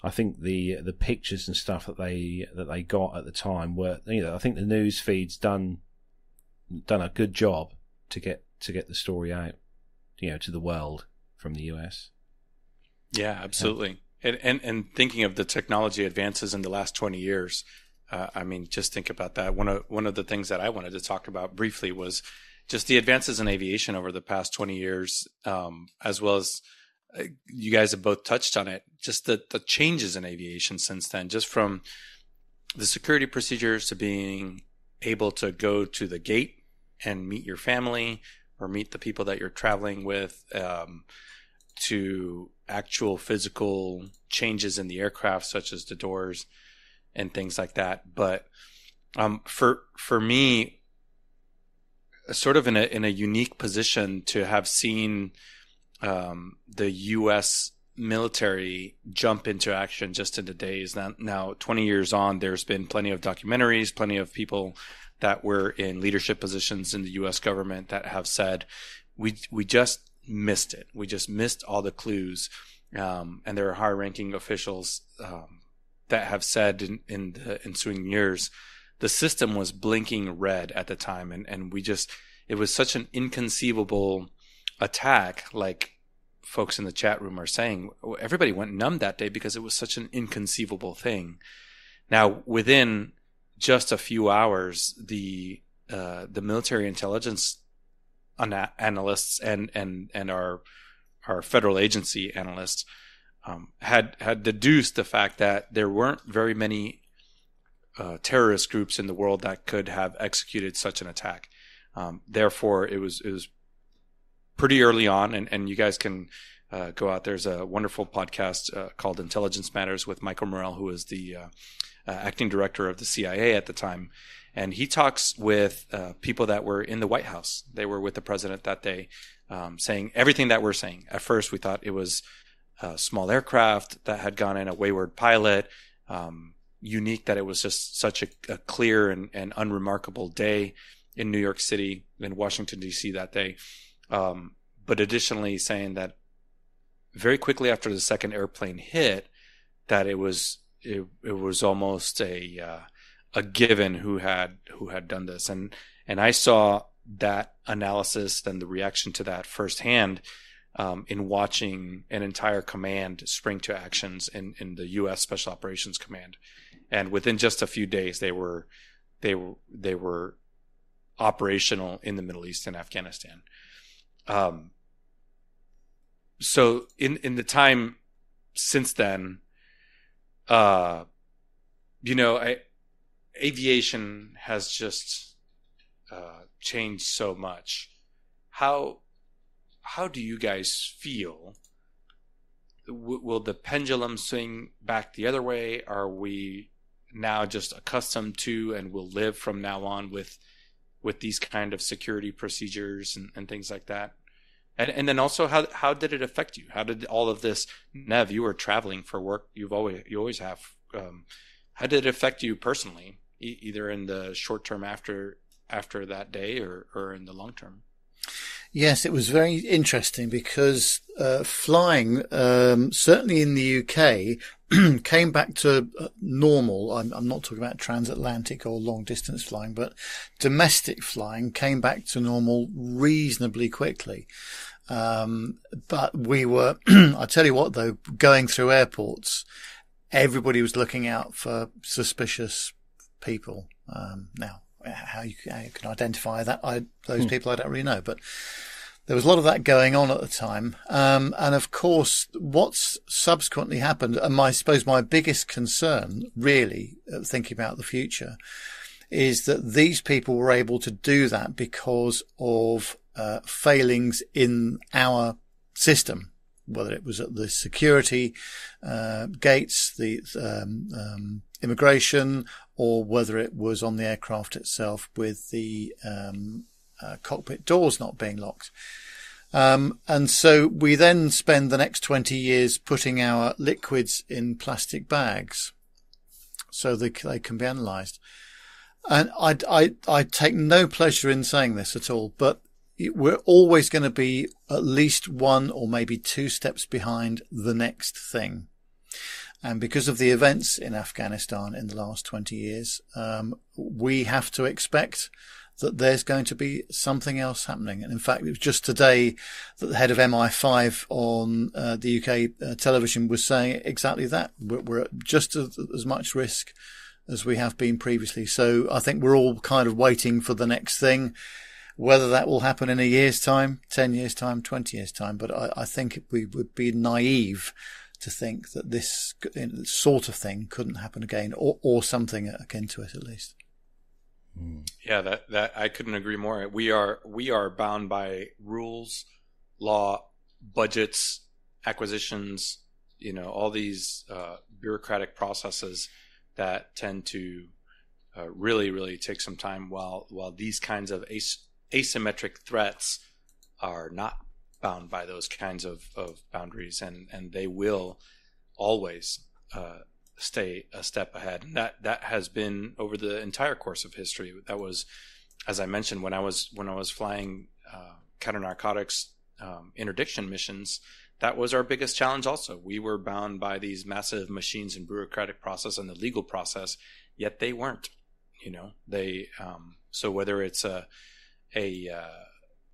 I think the the pictures and stuff that they that they got at the time were you know I think the news feeds done done a good job to get to get the story out you know to the world from the US. Yeah, absolutely. Yeah. And, and and thinking of the technology advances in the last 20 years, uh, I mean, just think about that. One of one of the things that I wanted to talk about briefly was just the advances in aviation over the past 20 years, um, as well as uh, you guys have both touched on it. Just the the changes in aviation since then, just from the security procedures to being able to go to the gate and meet your family or meet the people that you're traveling with, um, to actual physical changes in the aircraft, such as the doors and things like that. But um, for for me, sort of in a in a unique position to have seen um, the U.S. military jump into action just in the days. Now, now, 20 years on, there's been plenty of documentaries, plenty of people that were in leadership positions in the U.S. government that have said, "We we just missed it. We just missed all the clues." Um, and there are high-ranking officials um, that have said in, in the ensuing years, the system was blinking red at the time, and and we just it was such an inconceivable attack. Like folks in the chat room are saying, everybody went numb that day because it was such an inconceivable thing. Now, within just a few hours, the uh, the military intelligence ana- analysts and and and our our federal agency analysts um, had had deduced the fact that there weren't very many uh, terrorist groups in the world that could have executed such an attack. Um, therefore, it was it was pretty early on, and, and you guys can uh, go out. There's a wonderful podcast uh, called Intelligence Matters with Michael Morell, who is the uh, uh, acting director of the CIA at the time, and he talks with uh, people that were in the White House. They were with the president that day, um, saying everything that we're saying. At first, we thought it was a small aircraft that had gone in, a wayward pilot. Um, unique that it was just such a, a clear and, and, unremarkable day in New York City and Washington D.C. that day. Um, but additionally, saying that very quickly after the second airplane hit, that it was it, it was almost a uh, a given who had who had done this, and and I saw that analysis and the reaction to that firsthand um, in watching an entire command spring to actions in, in the U.S. Special Operations Command, and within just a few days they were they were they were operational in the Middle East and Afghanistan. Um, so in in the time since then, uh, you know, I, aviation has just uh, changed so much. How how do you guys feel? W- will the pendulum swing back the other way? Are we now just accustomed to and will live from now on with with these kind of security procedures and, and things like that? And and then also how how did it affect you? How did all of this Nev, you were traveling for work, you've always you always have um, how did it affect you personally, e- either in the short term after after that day or, or in the long term? Yes, it was very interesting because uh, flying, um, certainly in the UK, came back to uh, normal. I'm, I'm, not talking about transatlantic or long distance flying, but domestic flying came back to normal reasonably quickly. Um, but we were, I tell you what though, going through airports, everybody was looking out for suspicious people. Um, now, how you, how you, can identify that, I, those hmm. people, I don't really know, but there was a lot of that going on at the time. Um, and of course, what's subsequently happened, and my, I suppose my biggest concern, really, uh, thinking about the future, is that these people were able to do that because of uh, failings in our system, whether it was at the security uh, gates, the um, um, immigration, or whether it was on the aircraft itself with the um, uh, cockpit doors not being locked. Um, and so we then spend the next 20 years putting our liquids in plastic bags so they, they can be analysed. And I, I, I take no pleasure in saying this at all, but we're always going to be at least one or maybe two steps behind the next thing. And because of the events in Afghanistan in the last 20 years, um, we have to expect that there's going to be something else happening. And in fact, it was just today that the head of MI5 on uh, the UK uh, television was saying exactly that. We're, we're at just as, as, much risk as we have been previously. So I think we're all kind of waiting for the next thing. Whether that will happen in a year's time, 10 years time, 20 years time. But I, I think we would be naive to think that this sort of thing couldn't happen again or, or something akin to it at least. Yeah, that that I couldn't agree more. We are we are bound by rules, law, budgets, acquisitions, you know, all these uh, bureaucratic processes that tend to uh, really really take some time while while these kinds of as- asymmetric threats are not bound by those kinds of, of boundaries and and they will always uh, stay a step ahead. And that that has been over the entire course of history. That was, as I mentioned, when I was when I was flying uh, counter narcotics um, interdiction missions. That was our biggest challenge. Also, we were bound by these massive machines and bureaucratic process and the legal process. Yet they weren't. You know, they. Um, so whether it's a a uh,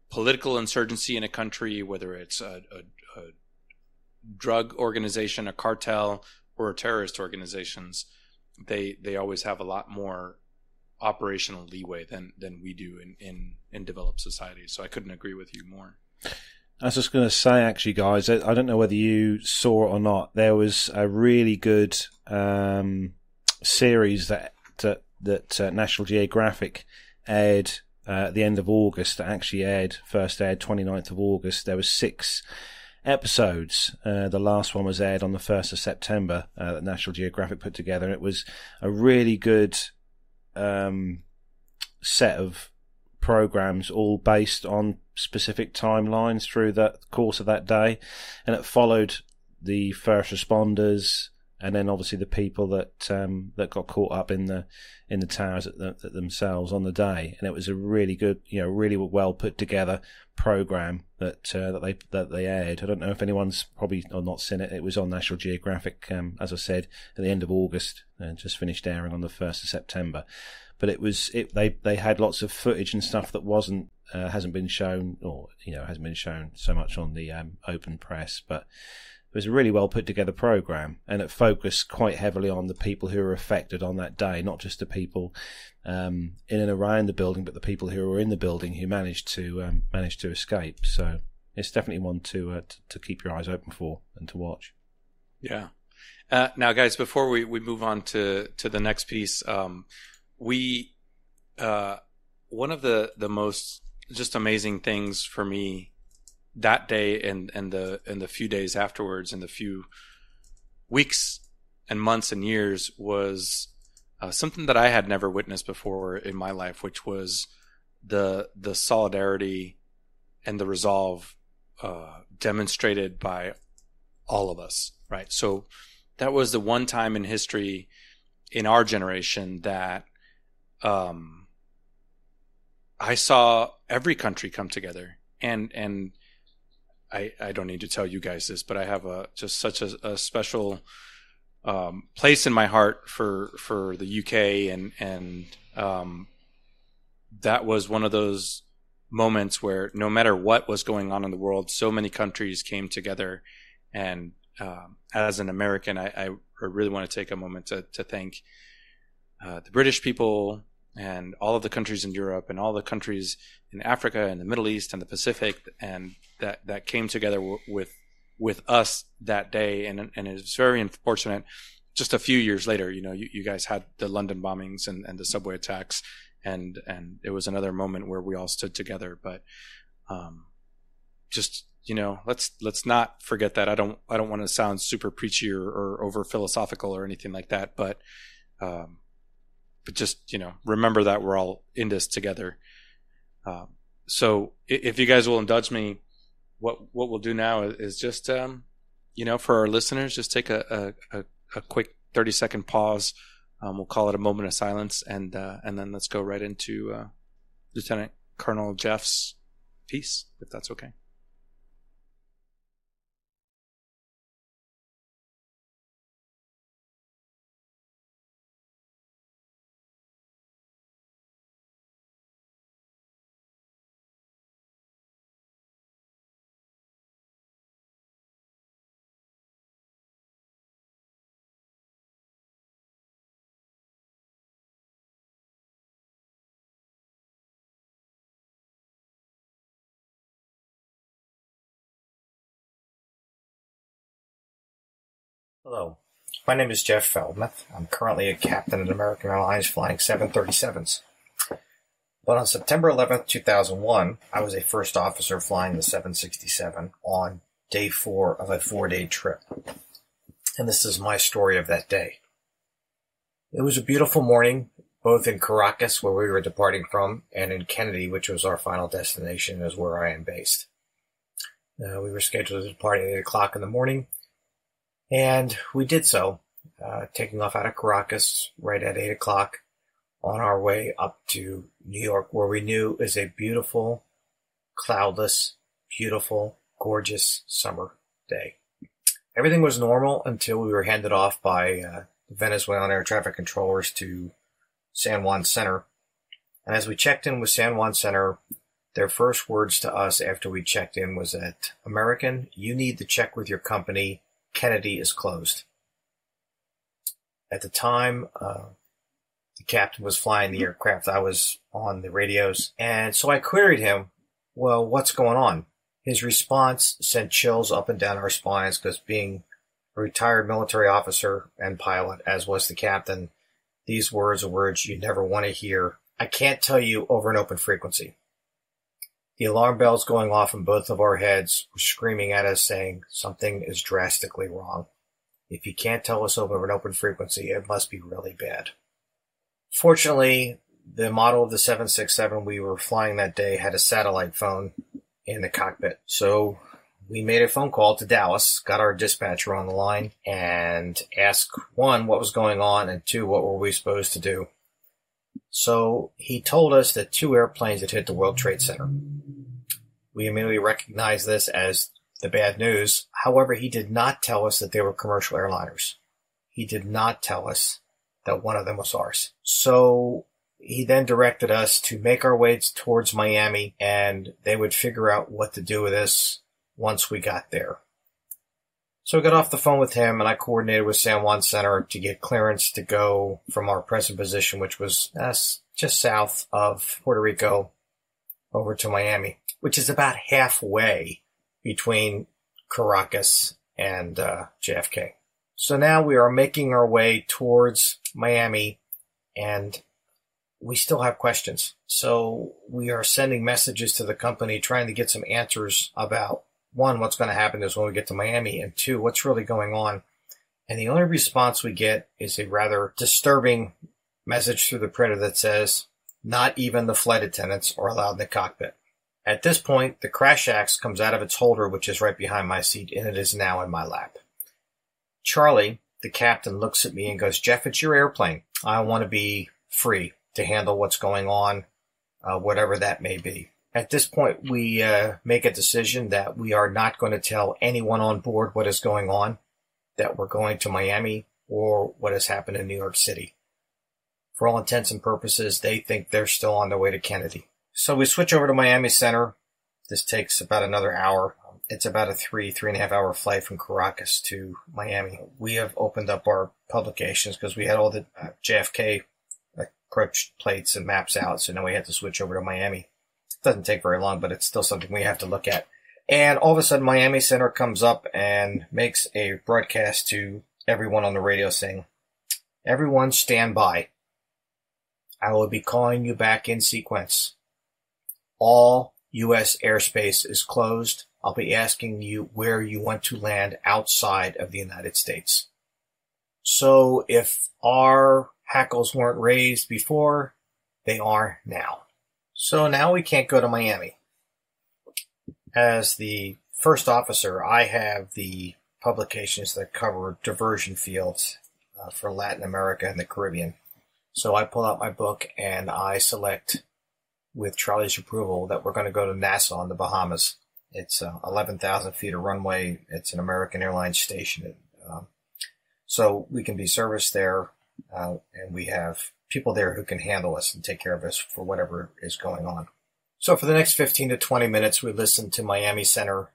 political insurgency in a country, whether it's a, a, a drug organization, a cartel, or terrorist organizations, they they always have a lot more operational leeway than than we do in in, in developed societies. So I couldn't agree with you more. I was just going to say, actually, guys, I don't know whether you saw it or not. There was a really good um, series that that, that uh, National Geographic aired uh, at the end of August. That actually aired first aired 29th of August. There was six episodes. Uh, the last one was aired on the 1st of September uh, that National Geographic put together. It was a really good um, set of programs, all based on specific timelines through the course of that day. And it followed the first responders, and then obviously the people that um, that got caught up in the in the towers at, the, at themselves on the day, and it was a really good, you know, really well put together program that uh, that they that they aired. I don't know if anyone's probably or not seen it. It was on National Geographic, um, as I said, at the end of August, and just finished airing on the first of September. But it was it they they had lots of footage and stuff that wasn't uh, hasn't been shown or you know hasn't been shown so much on the um, open press, but it was a really well put together program, and it focused quite heavily on the people who were affected on that day, not just the people um, in and around the building, but the people who were in the building who managed to um, managed to escape. So it's definitely one to, uh, to, to keep your eyes open for and to watch. Yeah. Uh, now, guys, before we, we move on to to the next piece, um, we uh, one of the the most just amazing things for me that day and and the and the few days afterwards and the few weeks and months and years was uh, something that I had never witnessed before in my life, which was the the solidarity and the resolve uh, demonstrated by all of us. Right. So that was the one time in history in our generation that um, I saw every country come together and and I, I don't need to tell you guys this, but I have a just such a, a special um, place in my heart for for the UK, and and um, that was one of those moments where no matter what was going on in the world, so many countries came together. And um, as an American, I, I, really want to take a moment to, to thank uh, the British people and all of the countries in Europe and all the countries in Africa and the Middle East and the Pacific, and that that came together w- with with us that day. And and it's very unfortunate. Just a few years later, you know, you, you guys had the London bombings and, and the subway attacks, and and it was another moment where we all stood together. But um, just you know, let's let's not forget that. I don't I don't want to sound super preachy or, or over philosophical or anything like that, but um, but just you know, remember that we're all in this together. Um, so if you guys will indulge me, what what we'll do now is just um, you know, for our listeners, just take a a, a quick thirty second pause um, we'll call it a moment of silence, and uh, and then let's go right into uh, Lieutenant Colonel Jeff's piece, if that's okay. Hello, my name is Jeff Feldmuth. I'm currently a captain at American Airlines flying 737s. But on September 11th, 2001, I was a first officer flying the 767 on day four of a four day trip. And this is my story of that day. It was a beautiful morning, both in Caracas, where we were departing from, and in Kennedy, which was our final destination, is where I am based. Uh, we were scheduled to depart at 8 o'clock in the morning and we did so, uh, taking off out of Caracas right at 8 o'clock on our way up to New York, where we knew is a beautiful, cloudless, beautiful, gorgeous summer day. Everything was normal until we were handed off by uh, Venezuelan air traffic controllers to San Juan Center. And as we checked in with San Juan Center, their first words to us after we checked in was that American, you need to check with your company Kennedy is closed. At the time, uh, the captain was flying the aircraft. I was on the radios. And so I queried him, well, what's going on? His response sent chills up and down our spines because being a retired military officer and pilot, as was the captain, these words are words you never want to hear. I can't tell you over an open frequency. The alarm bells going off in both of our heads were screaming at us saying something is drastically wrong. If you can't tell us over an open frequency, it must be really bad. Fortunately, the model of the 767 we were flying that day had a satellite phone in the cockpit. So we made a phone call to Dallas, got our dispatcher on the line, and asked one, what was going on, and two, what were we supposed to do? So he told us that two airplanes had hit the World Trade Center. We immediately recognized this as the bad news. However, he did not tell us that they were commercial airliners. He did not tell us that one of them was ours. So he then directed us to make our way towards Miami and they would figure out what to do with us once we got there. So I got off the phone with him and I coordinated with San Juan Center to get clearance to go from our present position, which was uh, just south of Puerto Rico over to Miami which is about halfway between Caracas and uh, JFK. So now we are making our way towards Miami and we still have questions. So we are sending messages to the company trying to get some answers about one, what's going to happen is when we get to Miami, and two, what's really going on. And the only response we get is a rather disturbing message through the printer that says, not even the flight attendants are allowed in the cockpit. At this point, the crash axe comes out of its holder, which is right behind my seat, and it is now in my lap. Charlie, the captain, looks at me and goes, Jeff, it's your airplane. I want to be free to handle what's going on, uh, whatever that may be. At this point, we uh, make a decision that we are not going to tell anyone on board what is going on, that we're going to Miami, or what has happened in New York City. For all intents and purposes, they think they're still on their way to Kennedy. So we switch over to Miami Center. This takes about another hour. It's about a three, three and a half hour flight from Caracas to Miami. We have opened up our publications because we had all the uh, JFK approach plates and maps out. So now we had to switch over to Miami. Doesn't take very long, but it's still something we have to look at. And all of a sudden, Miami Center comes up and makes a broadcast to everyone on the radio saying, Everyone stand by. I will be calling you back in sequence. All U.S. airspace is closed. I'll be asking you where you want to land outside of the United States. So if our hackles weren't raised before, they are now. So now we can't go to Miami. As the first officer, I have the publications that cover diversion fields uh, for Latin America and the Caribbean. So I pull out my book and I select, with Charlie's approval, that we're going to go to Nassau in the Bahamas. It's uh, 11,000 feet of runway. It's an American Airlines station. Um, so we can be serviced there, uh, and we have people there who can handle us and take care of us for whatever is going on. So for the next 15 to 20 minutes, we listen to Miami Center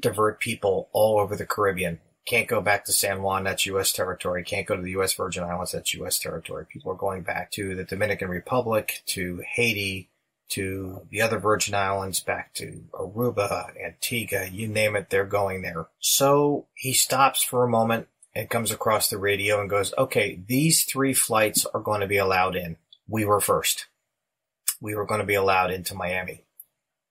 divert people all over the Caribbean. Can't go back to San Juan, that's U.S. territory. Can't go to the U.S. Virgin Islands, that's U.S. territory. People are going back to the Dominican Republic, to Haiti, to the other Virgin Islands, back to Aruba, Antigua, you name it, they're going there. So he stops for a moment and comes across the radio and goes, okay, these three flights are going to be allowed in. We were first. We were going to be allowed into Miami.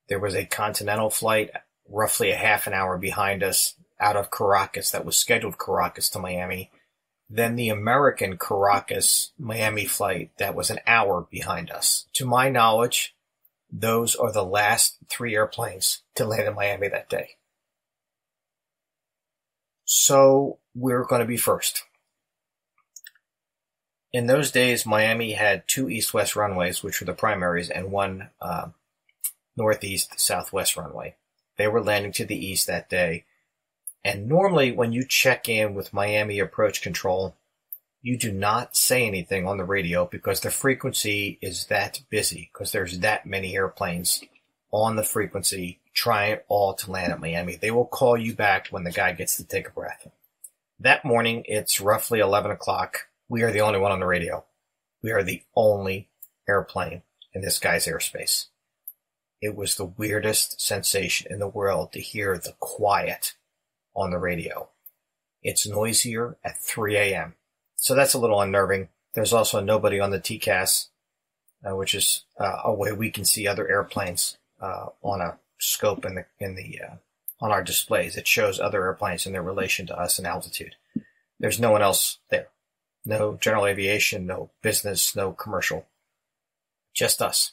There was a continental flight roughly a half an hour behind us out of Caracas that was scheduled Caracas to Miami. Then the American Caracas Miami flight that was an hour behind us. To my knowledge, those are the last three airplanes to land in Miami that day. So we're going to be first. In those days, Miami had two east-west runways, which were the primaries, and one uh, northeast-southwest runway. They were landing to the east that day, and normally, when you check in with Miami Approach Control, you do not say anything on the radio because the frequency is that busy, because there's that many airplanes on the frequency try it all to land at Miami. They will call you back when the guy gets to take a breath. That morning, it's roughly 11 o'clock. We are the only one on the radio. We are the only airplane in this guy's airspace. It was the weirdest sensation in the world to hear the quiet on the radio. It's noisier at 3 a.m. So that's a little unnerving. There's also nobody on the TCAS, uh, which is uh, a way we can see other airplanes uh, on a scope in the in the uh, on our displays. It shows other airplanes in their relation to us in altitude. There's no one else there. No general aviation, no business, no commercial. Just us.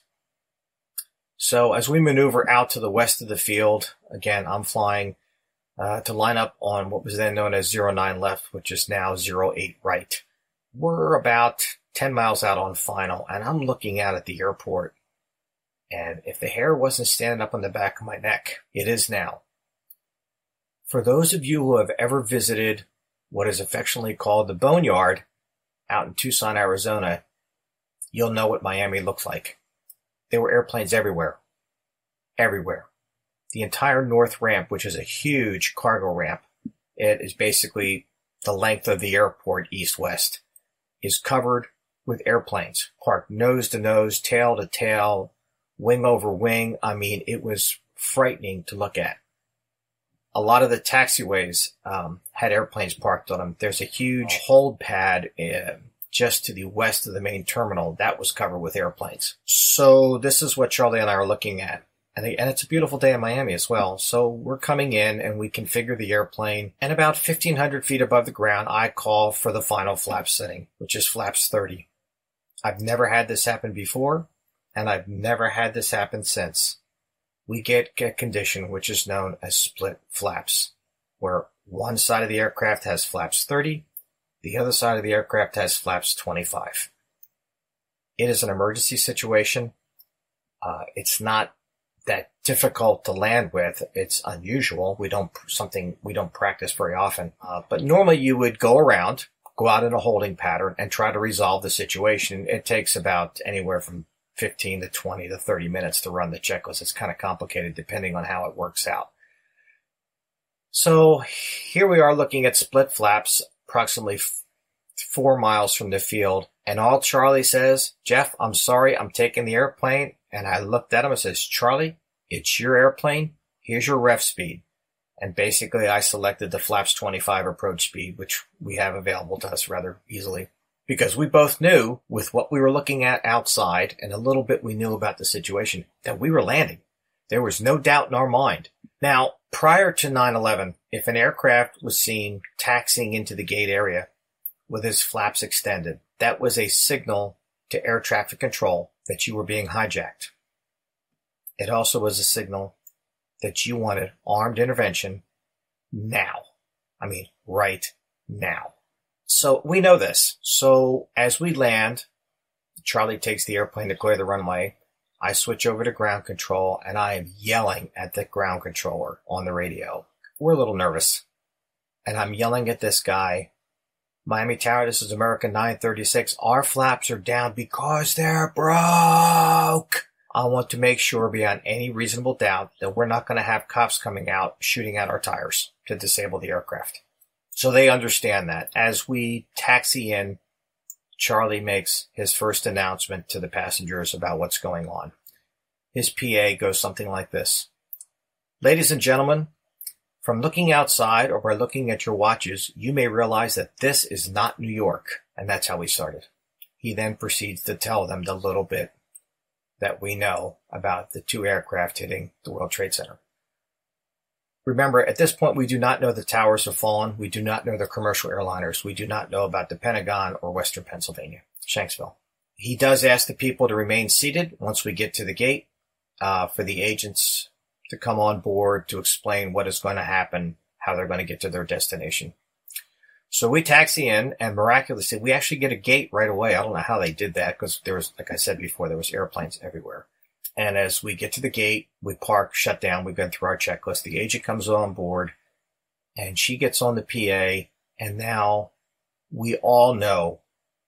So as we maneuver out to the west of the field, again, I'm flying uh, to line up on what was then known as 09 left, which is now 08 right. We're about 10 miles out on final, and I'm looking out at the airport. And if the hair wasn't standing up on the back of my neck, it is now. For those of you who have ever visited what is affectionately called the Boneyard out in Tucson, Arizona, you'll know what Miami looks like. There were airplanes everywhere. Everywhere the entire north ramp, which is a huge cargo ramp, it is basically the length of the airport east west, is covered with airplanes parked nose to nose, tail to tail, wing over wing. I mean, it was frightening to look at. A lot of the taxiways um, had airplanes parked on them. There's a huge hold pad uh, just to the west of the main terminal that was covered with airplanes. So this is what Charlie and I are looking at and, and it's a beautiful day in Miami as well. So we're coming in and we configure the airplane. And about 1500 feet above the ground, I call for the final flap setting, which is flaps 30. I've never had this happen before, and I've never had this happen since. We get a condition which is known as split flaps, where one side of the aircraft has flaps 30, the other side of the aircraft has flaps 25. It is an emergency situation. Uh, it's not that difficult to land with. It's unusual. We don't something we don't practice very often. Uh, but normally you would go around, go out in a holding pattern and try to resolve the situation. It takes about anywhere from 15 to 20 to 30 minutes to run the checklist. It's kind of complicated depending on how it works out. So here we are looking at split flaps approximately four miles from the field. And all Charlie says, Jeff, I'm sorry, I'm taking the airplane. And I looked at him and says, Charlie, it's your airplane. Here's your ref speed. And basically I selected the flaps 25 approach speed, which we have available to us rather easily because we both knew with what we were looking at outside and a little bit we knew about the situation that we were landing. There was no doubt in our mind. Now, prior to 9-11, if an aircraft was seen taxiing into the gate area with its flaps extended, that was a signal to air traffic control that you were being hijacked. It also was a signal that you wanted armed intervention now. I mean, right now. So we know this. So as we land, Charlie takes the airplane to clear the runway. I switch over to ground control and I am yelling at the ground controller on the radio. We're a little nervous. And I'm yelling at this guy. Miami Tower, this is American 936. Our flaps are down because they're broke. I want to make sure beyond any reasonable doubt that we're not going to have cops coming out shooting at our tires to disable the aircraft. So they understand that. As we taxi in, Charlie makes his first announcement to the passengers about what's going on. His PA goes something like this. Ladies and gentlemen, from looking outside or by looking at your watches, you may realize that this is not New York. And that's how we started. He then proceeds to tell them the little bit that we know about the two aircraft hitting the World Trade Center. Remember, at this point, we do not know the towers have fallen. We do not know the commercial airliners. We do not know about the Pentagon or Western Pennsylvania, Shanksville. He does ask the people to remain seated once we get to the gate uh, for the agents to come on board to explain what is going to happen, how they're going to get to their destination. So we taxi in, and miraculously, we actually get a gate right away. I don't know how they did that because there was, like I said before, there was airplanes everywhere. And as we get to the gate, we park, shut down. We've been through our checklist. The agent comes on board and she gets on the PA. And now we all know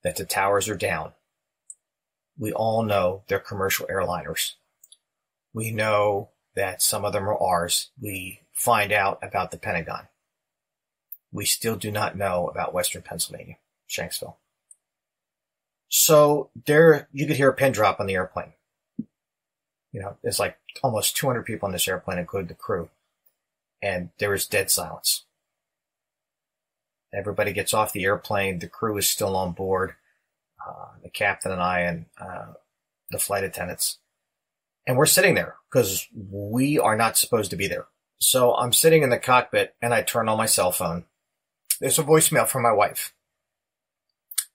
that the towers are down. We all know they're commercial airliners. We know that some of them are ours. We find out about the Pentagon. We still do not know about Western Pennsylvania, Shanksville. So there, you could hear a pin drop on the airplane. You know, there's like almost 200 people on this airplane, including the crew. And there is dead silence. Everybody gets off the airplane. The crew is still on board. Uh, the captain and I and uh, the flight attendants. And we're sitting there because we are not supposed to be there. So I'm sitting in the cockpit and I turn on my cell phone. There's a voicemail from my wife,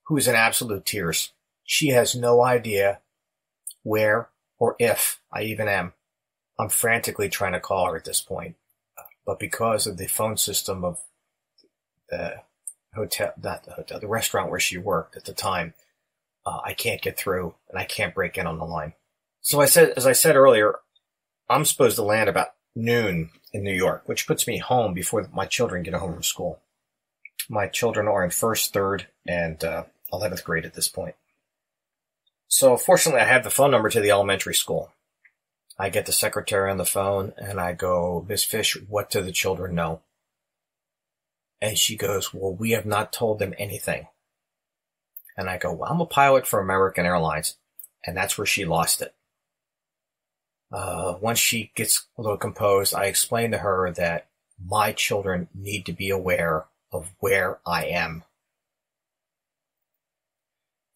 who is in absolute tears. She has no idea where or if I even am. I'm frantically trying to call her at this point, but because of the phone system of the hotel, not the hotel, the restaurant where she worked at the time, uh, I can't get through and I can't break in on the line. So I said, as I said earlier, I'm supposed to land about noon in New York, which puts me home before my children get home from school. My children are in first, third, and uh, 11th grade at this point. So fortunately, I have the phone number to the elementary school. I get the secretary on the phone and I go, Miss Fish, what do the children know? And she goes, well, we have not told them anything. And I go, well, I'm a pilot for American Airlines. And that's where she lost it. Uh, once she gets a little composed, I explain to her that my children need to be aware of where I am.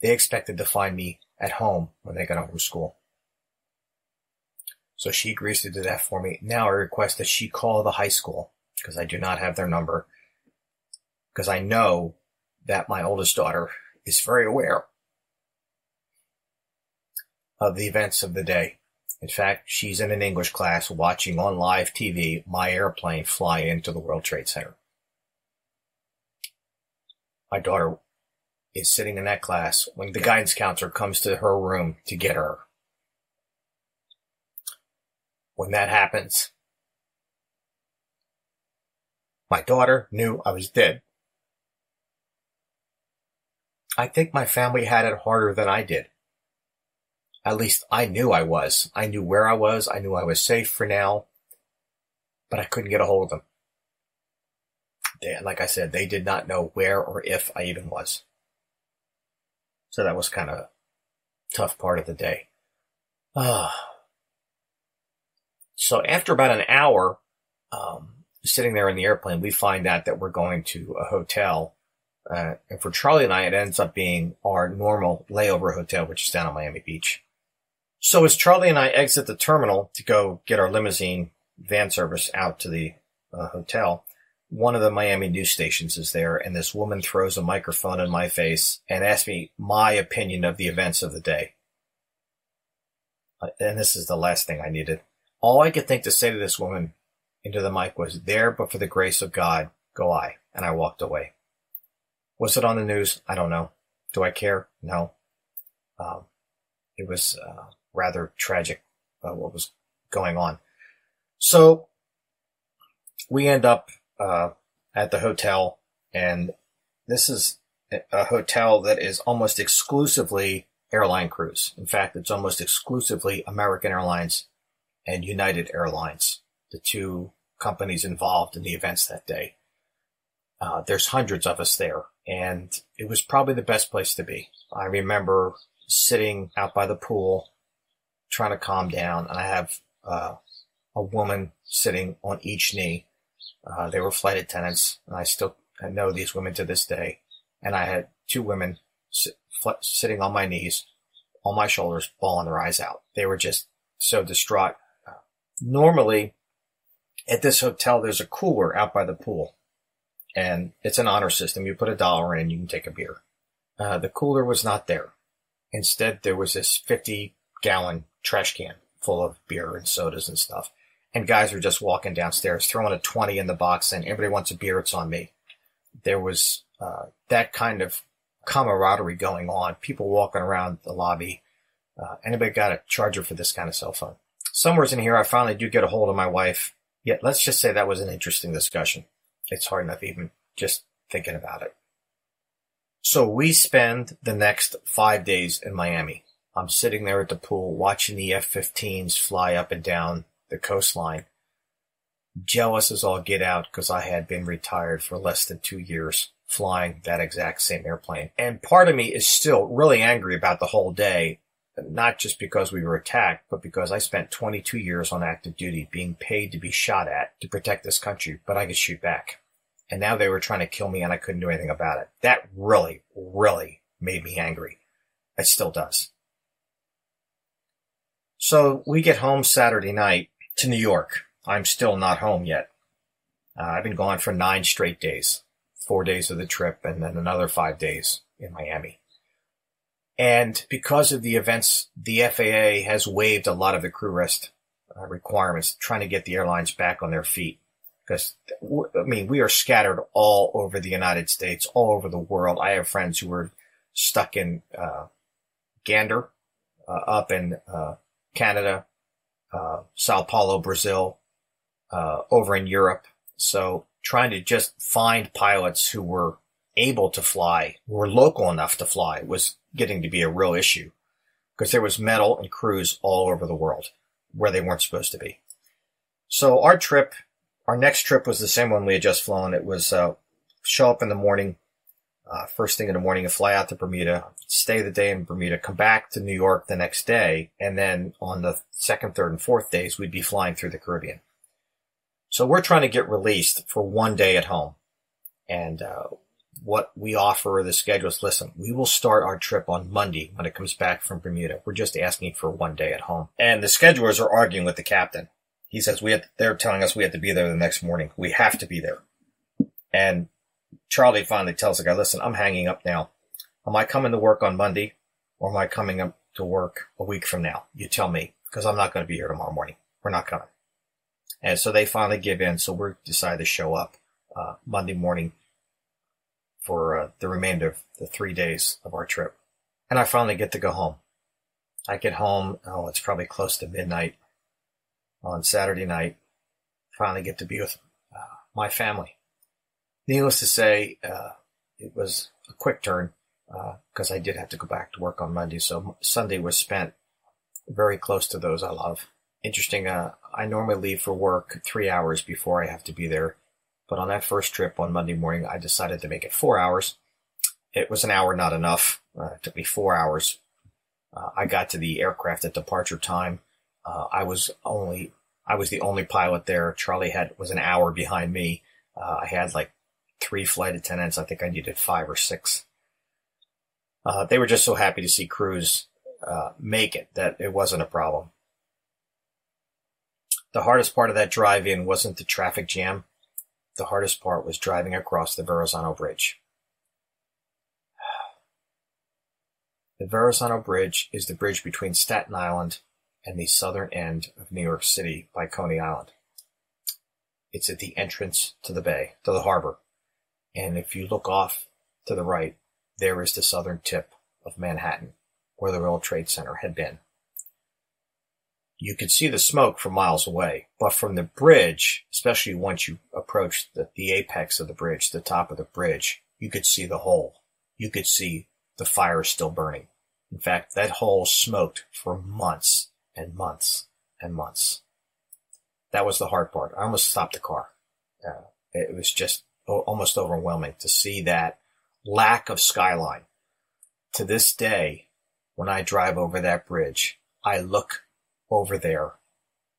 They expected to find me at home when they got home from school. So she agrees to do that for me. Now I request that she call the high school because I do not have their number because I know that my oldest daughter is very aware of the events of the day. In fact, she's in an English class watching on live TV my airplane fly into the World Trade Center. My daughter is sitting in that class when the guidance counselor comes to her room to get her. When that happens, my daughter knew I was dead. I think my family had it harder than I did. At least I knew I was. I knew where I was. I knew I was safe for now, but I couldn't get a hold of them. They, like I said, they did not know where or if I even was. So that was kind of a tough part of the day. Ah. So after about an hour, um, sitting there in the airplane, we find out that we're going to a hotel. Uh, and for Charlie and I, it ends up being our normal layover hotel, which is down on Miami Beach. So as Charlie and I exit the terminal to go get our limousine van service out to the uh, hotel, one of the Miami news stations is there, and this woman throws a microphone in my face and asks me my opinion of the events of the day. Uh, and this is the last thing I needed. All I could think to say to this woman into the mic was, There, but for the grace of God, go I. And I walked away. Was it on the news? I don't know. Do I care? No. Um, it was uh, rather tragic uh, what was going on. So we end up uh, at the hotel, and this is a hotel that is almost exclusively airline crews. In fact, it's almost exclusively American Airlines and United Airlines, the two companies involved in the events that day. Uh, there's hundreds of us there, and it was probably the best place to be. I remember sitting out by the pool, trying to calm down, and I have uh, a woman sitting on each knee. Uh, they were flight attendants, and I still know these women to this day. And I had two women sit, fl- sitting on my knees, on my shoulders, bawling their eyes out. They were just so distraught. normally, at this hotel, there's a cooler out by the pool, and it's an honor system. You put a dollar in, you can take a beer. Uh, the cooler was not there. Instead, there was this 50 gallon trash can full of beer and sodas and stuff. And guys were just walking downstairs, throwing a 20 in the box, and everybody wants a beer, it's on me. There was uh, that kind of camaraderie going on. People walking around the lobby. Uh, anybody got a charger for this kind of cell phone? Somewhere's in here, I finally do get a hold of my wife yeah, let's just say that was an interesting discussion. It's hard enough even just thinking about it. So we spend the next five days in Miami. I'm sitting there at the pool watching the F-15s fly up and down the coastline. Jealous as all get out because I had been retired for less than two years flying that exact same airplane. And part of me is still really angry about the whole day not just because we were attacked, but because I spent 22 years on active duty being paid to be shot at to protect this country, but I could shoot back. And now they were trying to kill me and I couldn't do anything about it. That really, really made me angry. It still does. So we get home Saturday night to New York. I'm still not home yet. Uh, I've been gone for nine straight days, four days of the trip and then another five days in Miami. And because of the events, the FAA has waived a lot of the crew rest uh, requirements, trying to get the airlines back on their feet. Because, I mean, we are scattered all over the United States, all over the world. I have friends who were stuck in uh, Gander, uh, up in uh, Canada, uh, Sao Paulo, Brazil, uh, over in Europe. So trying to just find pilots who were able to fly, were local enough to fly, was getting to be a real issue because there was metal and crews all over the world where they weren't supposed to be. So our trip, our next trip was the same one we had just flown. It was uh, show up in the morning, uh, first thing in the morning, and fly out to Bermuda, stay the day in Bermuda, come back to New York the next day, and then on the second, third, and fourth days, we'd be flying through the Caribbean. So we're trying to get released for one day at home. And uh, what we offer the schedules. Listen, we will start our trip on Monday when it comes back from Bermuda. We're just asking for one day at home. And the schedulers are arguing with the captain. He says we have, they're telling us we have to be there the next morning. We have to be there. And Charlie finally tells the guy, listen, I'm hanging up now. Am I coming to work on Monday or am I coming up to work a week from now? You tell me because I'm not going to be here tomorrow morning. We're not coming. And so they finally give in. So we decide to show up uh, Monday morning for uh, the remainder of the three days of our trip. And I finally get to go home. I get home, oh, it's probably close to midnight on Saturday night. Finally get to be with uh, my family. Needless to say, uh, it was a quick turn. because I did have to go back to work on Monday. So Sunday was spent very close to those I love. Interesting. Uh, I normally leave for work three hours before I have to be there, but on that first trip on Monday morning, I decided to make it four hours. It was an hour, not enough. Uh, it took me four hours. Uh, I got to the aircraft at departure time. Uh, I was only, I was the only pilot there. Charlie had was an hour behind me. Uh, I had like three flight attendants. I think I needed five or six. Uh, they were just so happy to see crews uh, make it that it wasn't a problem. The hardest part of that drive in wasn't the traffic jam. The hardest part was driving across the Verrazano Bridge. The Verrazano Bridge is the bridge between Staten Island and the southern end of New York City by Coney Island. It's at the entrance to the bay, to the harbor. And if you look off to the right, there is the southern tip of Manhattan, where the World Trade Center had been. You could see the smoke from miles away, but from the bridge, especially once you approach the, the apex of the bridge, the top of the bridge, you could see the hole. You could see the fire still burning. In fact, that hole smoked for months and months and months. That was the hard part. I almost stopped the car. Uh, it was just almost overwhelming to see that lack of skyline. To this day, when I drive over that bridge, I look over there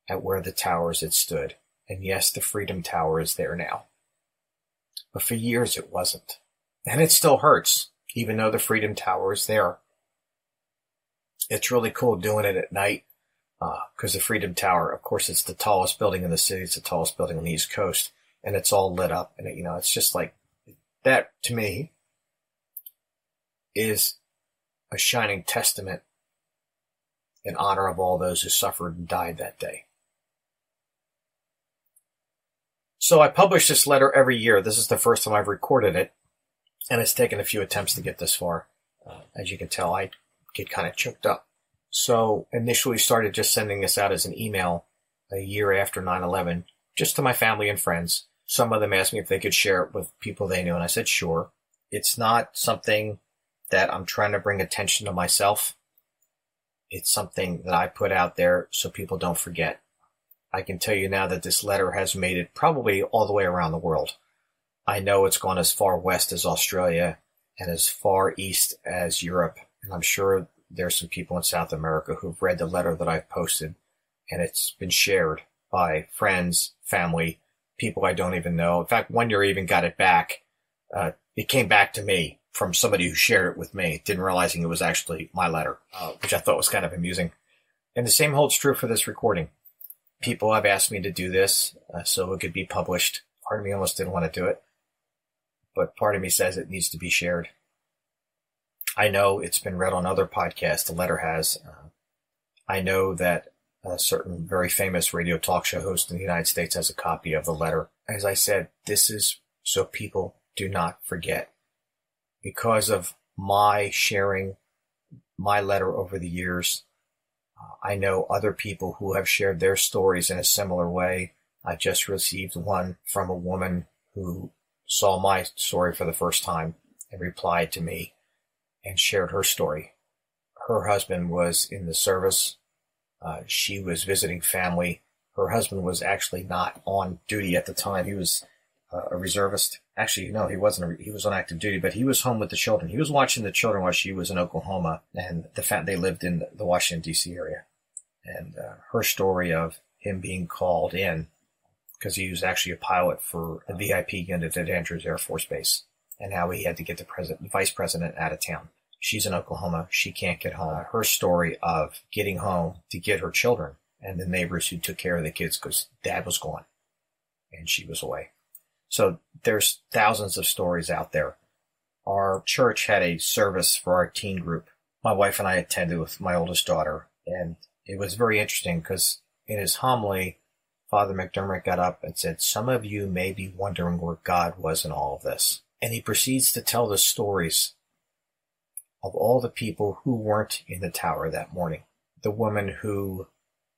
at where the towers had stood. And yes, the Freedom Tower is there now. But for years it wasn't. And it still hurts, even though the Freedom Tower is there. It's really cool doing it at night because uh, the Freedom Tower, of course, it's the tallest building in the city. It's the tallest building on the East Coast, and it's all lit up. And it, you know, it's just like that to me is a shining testament in honor of all those who suffered and died that day. So I publish this letter every year. This is the first time I've recorded it, and it's taken a few attempts to get this far. Uh, as you can tell, I get kind of choked up. So initially started just sending this out as an email a year after 9-11, just to my family and friends. Some of them asked me if they could share it with people they knew, and I said, sure. It's not something that I'm trying to bring attention to myself. It's something that I put out there so people don't forget. I can tell you now that this letter has made it probably all the way around the world. I know it's gone as far west as Australia and as far east as Europe, and I'm sure there's some people in South America who've read the letter that I've posted, and it's been shared by friends, family, people I don't even know. In fact, one year I even got it back. Uh, it came back to me from somebody who shared it with me, didn't realizing it was actually my letter, uh, which I thought was kind of amusing. And the same holds true for this recording. People have asked me to do this uh, so it could be published. Part of me almost didn't want to do it, but part of me says it needs to be shared. I know it's been read on other podcasts. The letter has. Uh, I know that a certain very famous radio talk show host in the United States has a copy of the letter. As I said, this is so people do not forget because of my sharing my letter over the years. Uh, I know other people who have shared their stories in a similar way. I just received one from a woman who saw my story for the first time and replied to me and shared her story. Her husband was in the service. Uh, she was visiting family. Her husband was actually not on duty at the time. He was uh, a reservist. Actually, no, he wasn't. A, he was on active duty, but he was home with the children. He was watching the children while she was in Oklahoma, and the fact they lived in the Washington D.C. area. And uh, her story of him being called in because he was actually a pilot for a VIP unit at Andrews Air Force Base, and how he had to get the president, the vice president out of town. She's in Oklahoma. She can't get home. Her story of getting home to get her children and the neighbors who took care of the kids because dad was gone and she was away. So there's thousands of stories out there. Our church had a service for our teen group. My wife and I attended with my oldest daughter, and it was very interesting because in his homily, Father McDermott got up and said, Some of you may be wondering where God was in all of this. And he proceeds to tell the stories of all the people who weren't in the tower that morning. The woman who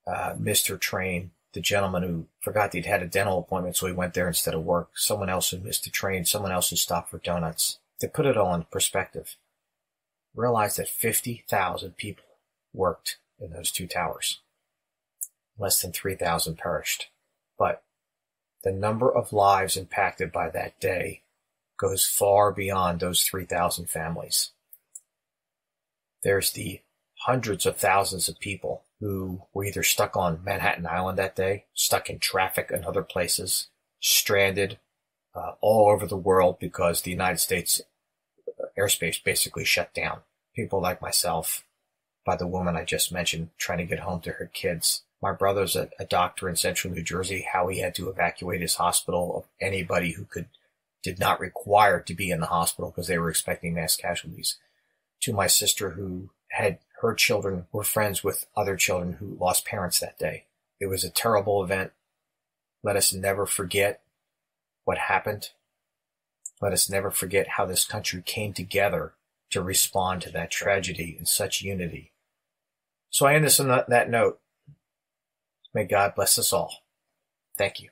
uh, missed her train the gentleman who forgot he'd had a dental appointment, so he went there instead of work, someone else who missed the train, someone else who stopped for donuts. To put it all in perspective, realize that 50,000 people worked in those two towers. Less than 3,000 perished. But the number of lives impacted by that day goes far beyond those 3,000 families. There's the hundreds of thousands of people who were either stuck on Manhattan Island that day, stuck in traffic in other places, stranded uh, all over the world because the United States uh, airspace basically shut down. People like myself, by the woman I just mentioned, trying to get home to her kids. My brother's a, a doctor in central New Jersey, how he had to evacuate his hospital of anybody who could did not require to be in the hospital because they were expecting mass casualties. To my sister who had her children were friends with other children who lost parents that day. It was a terrible event. Let us never forget what happened. Let us never forget how this country came together to respond to that tragedy in such unity. So I end this on that note. May God bless us all. Thank you.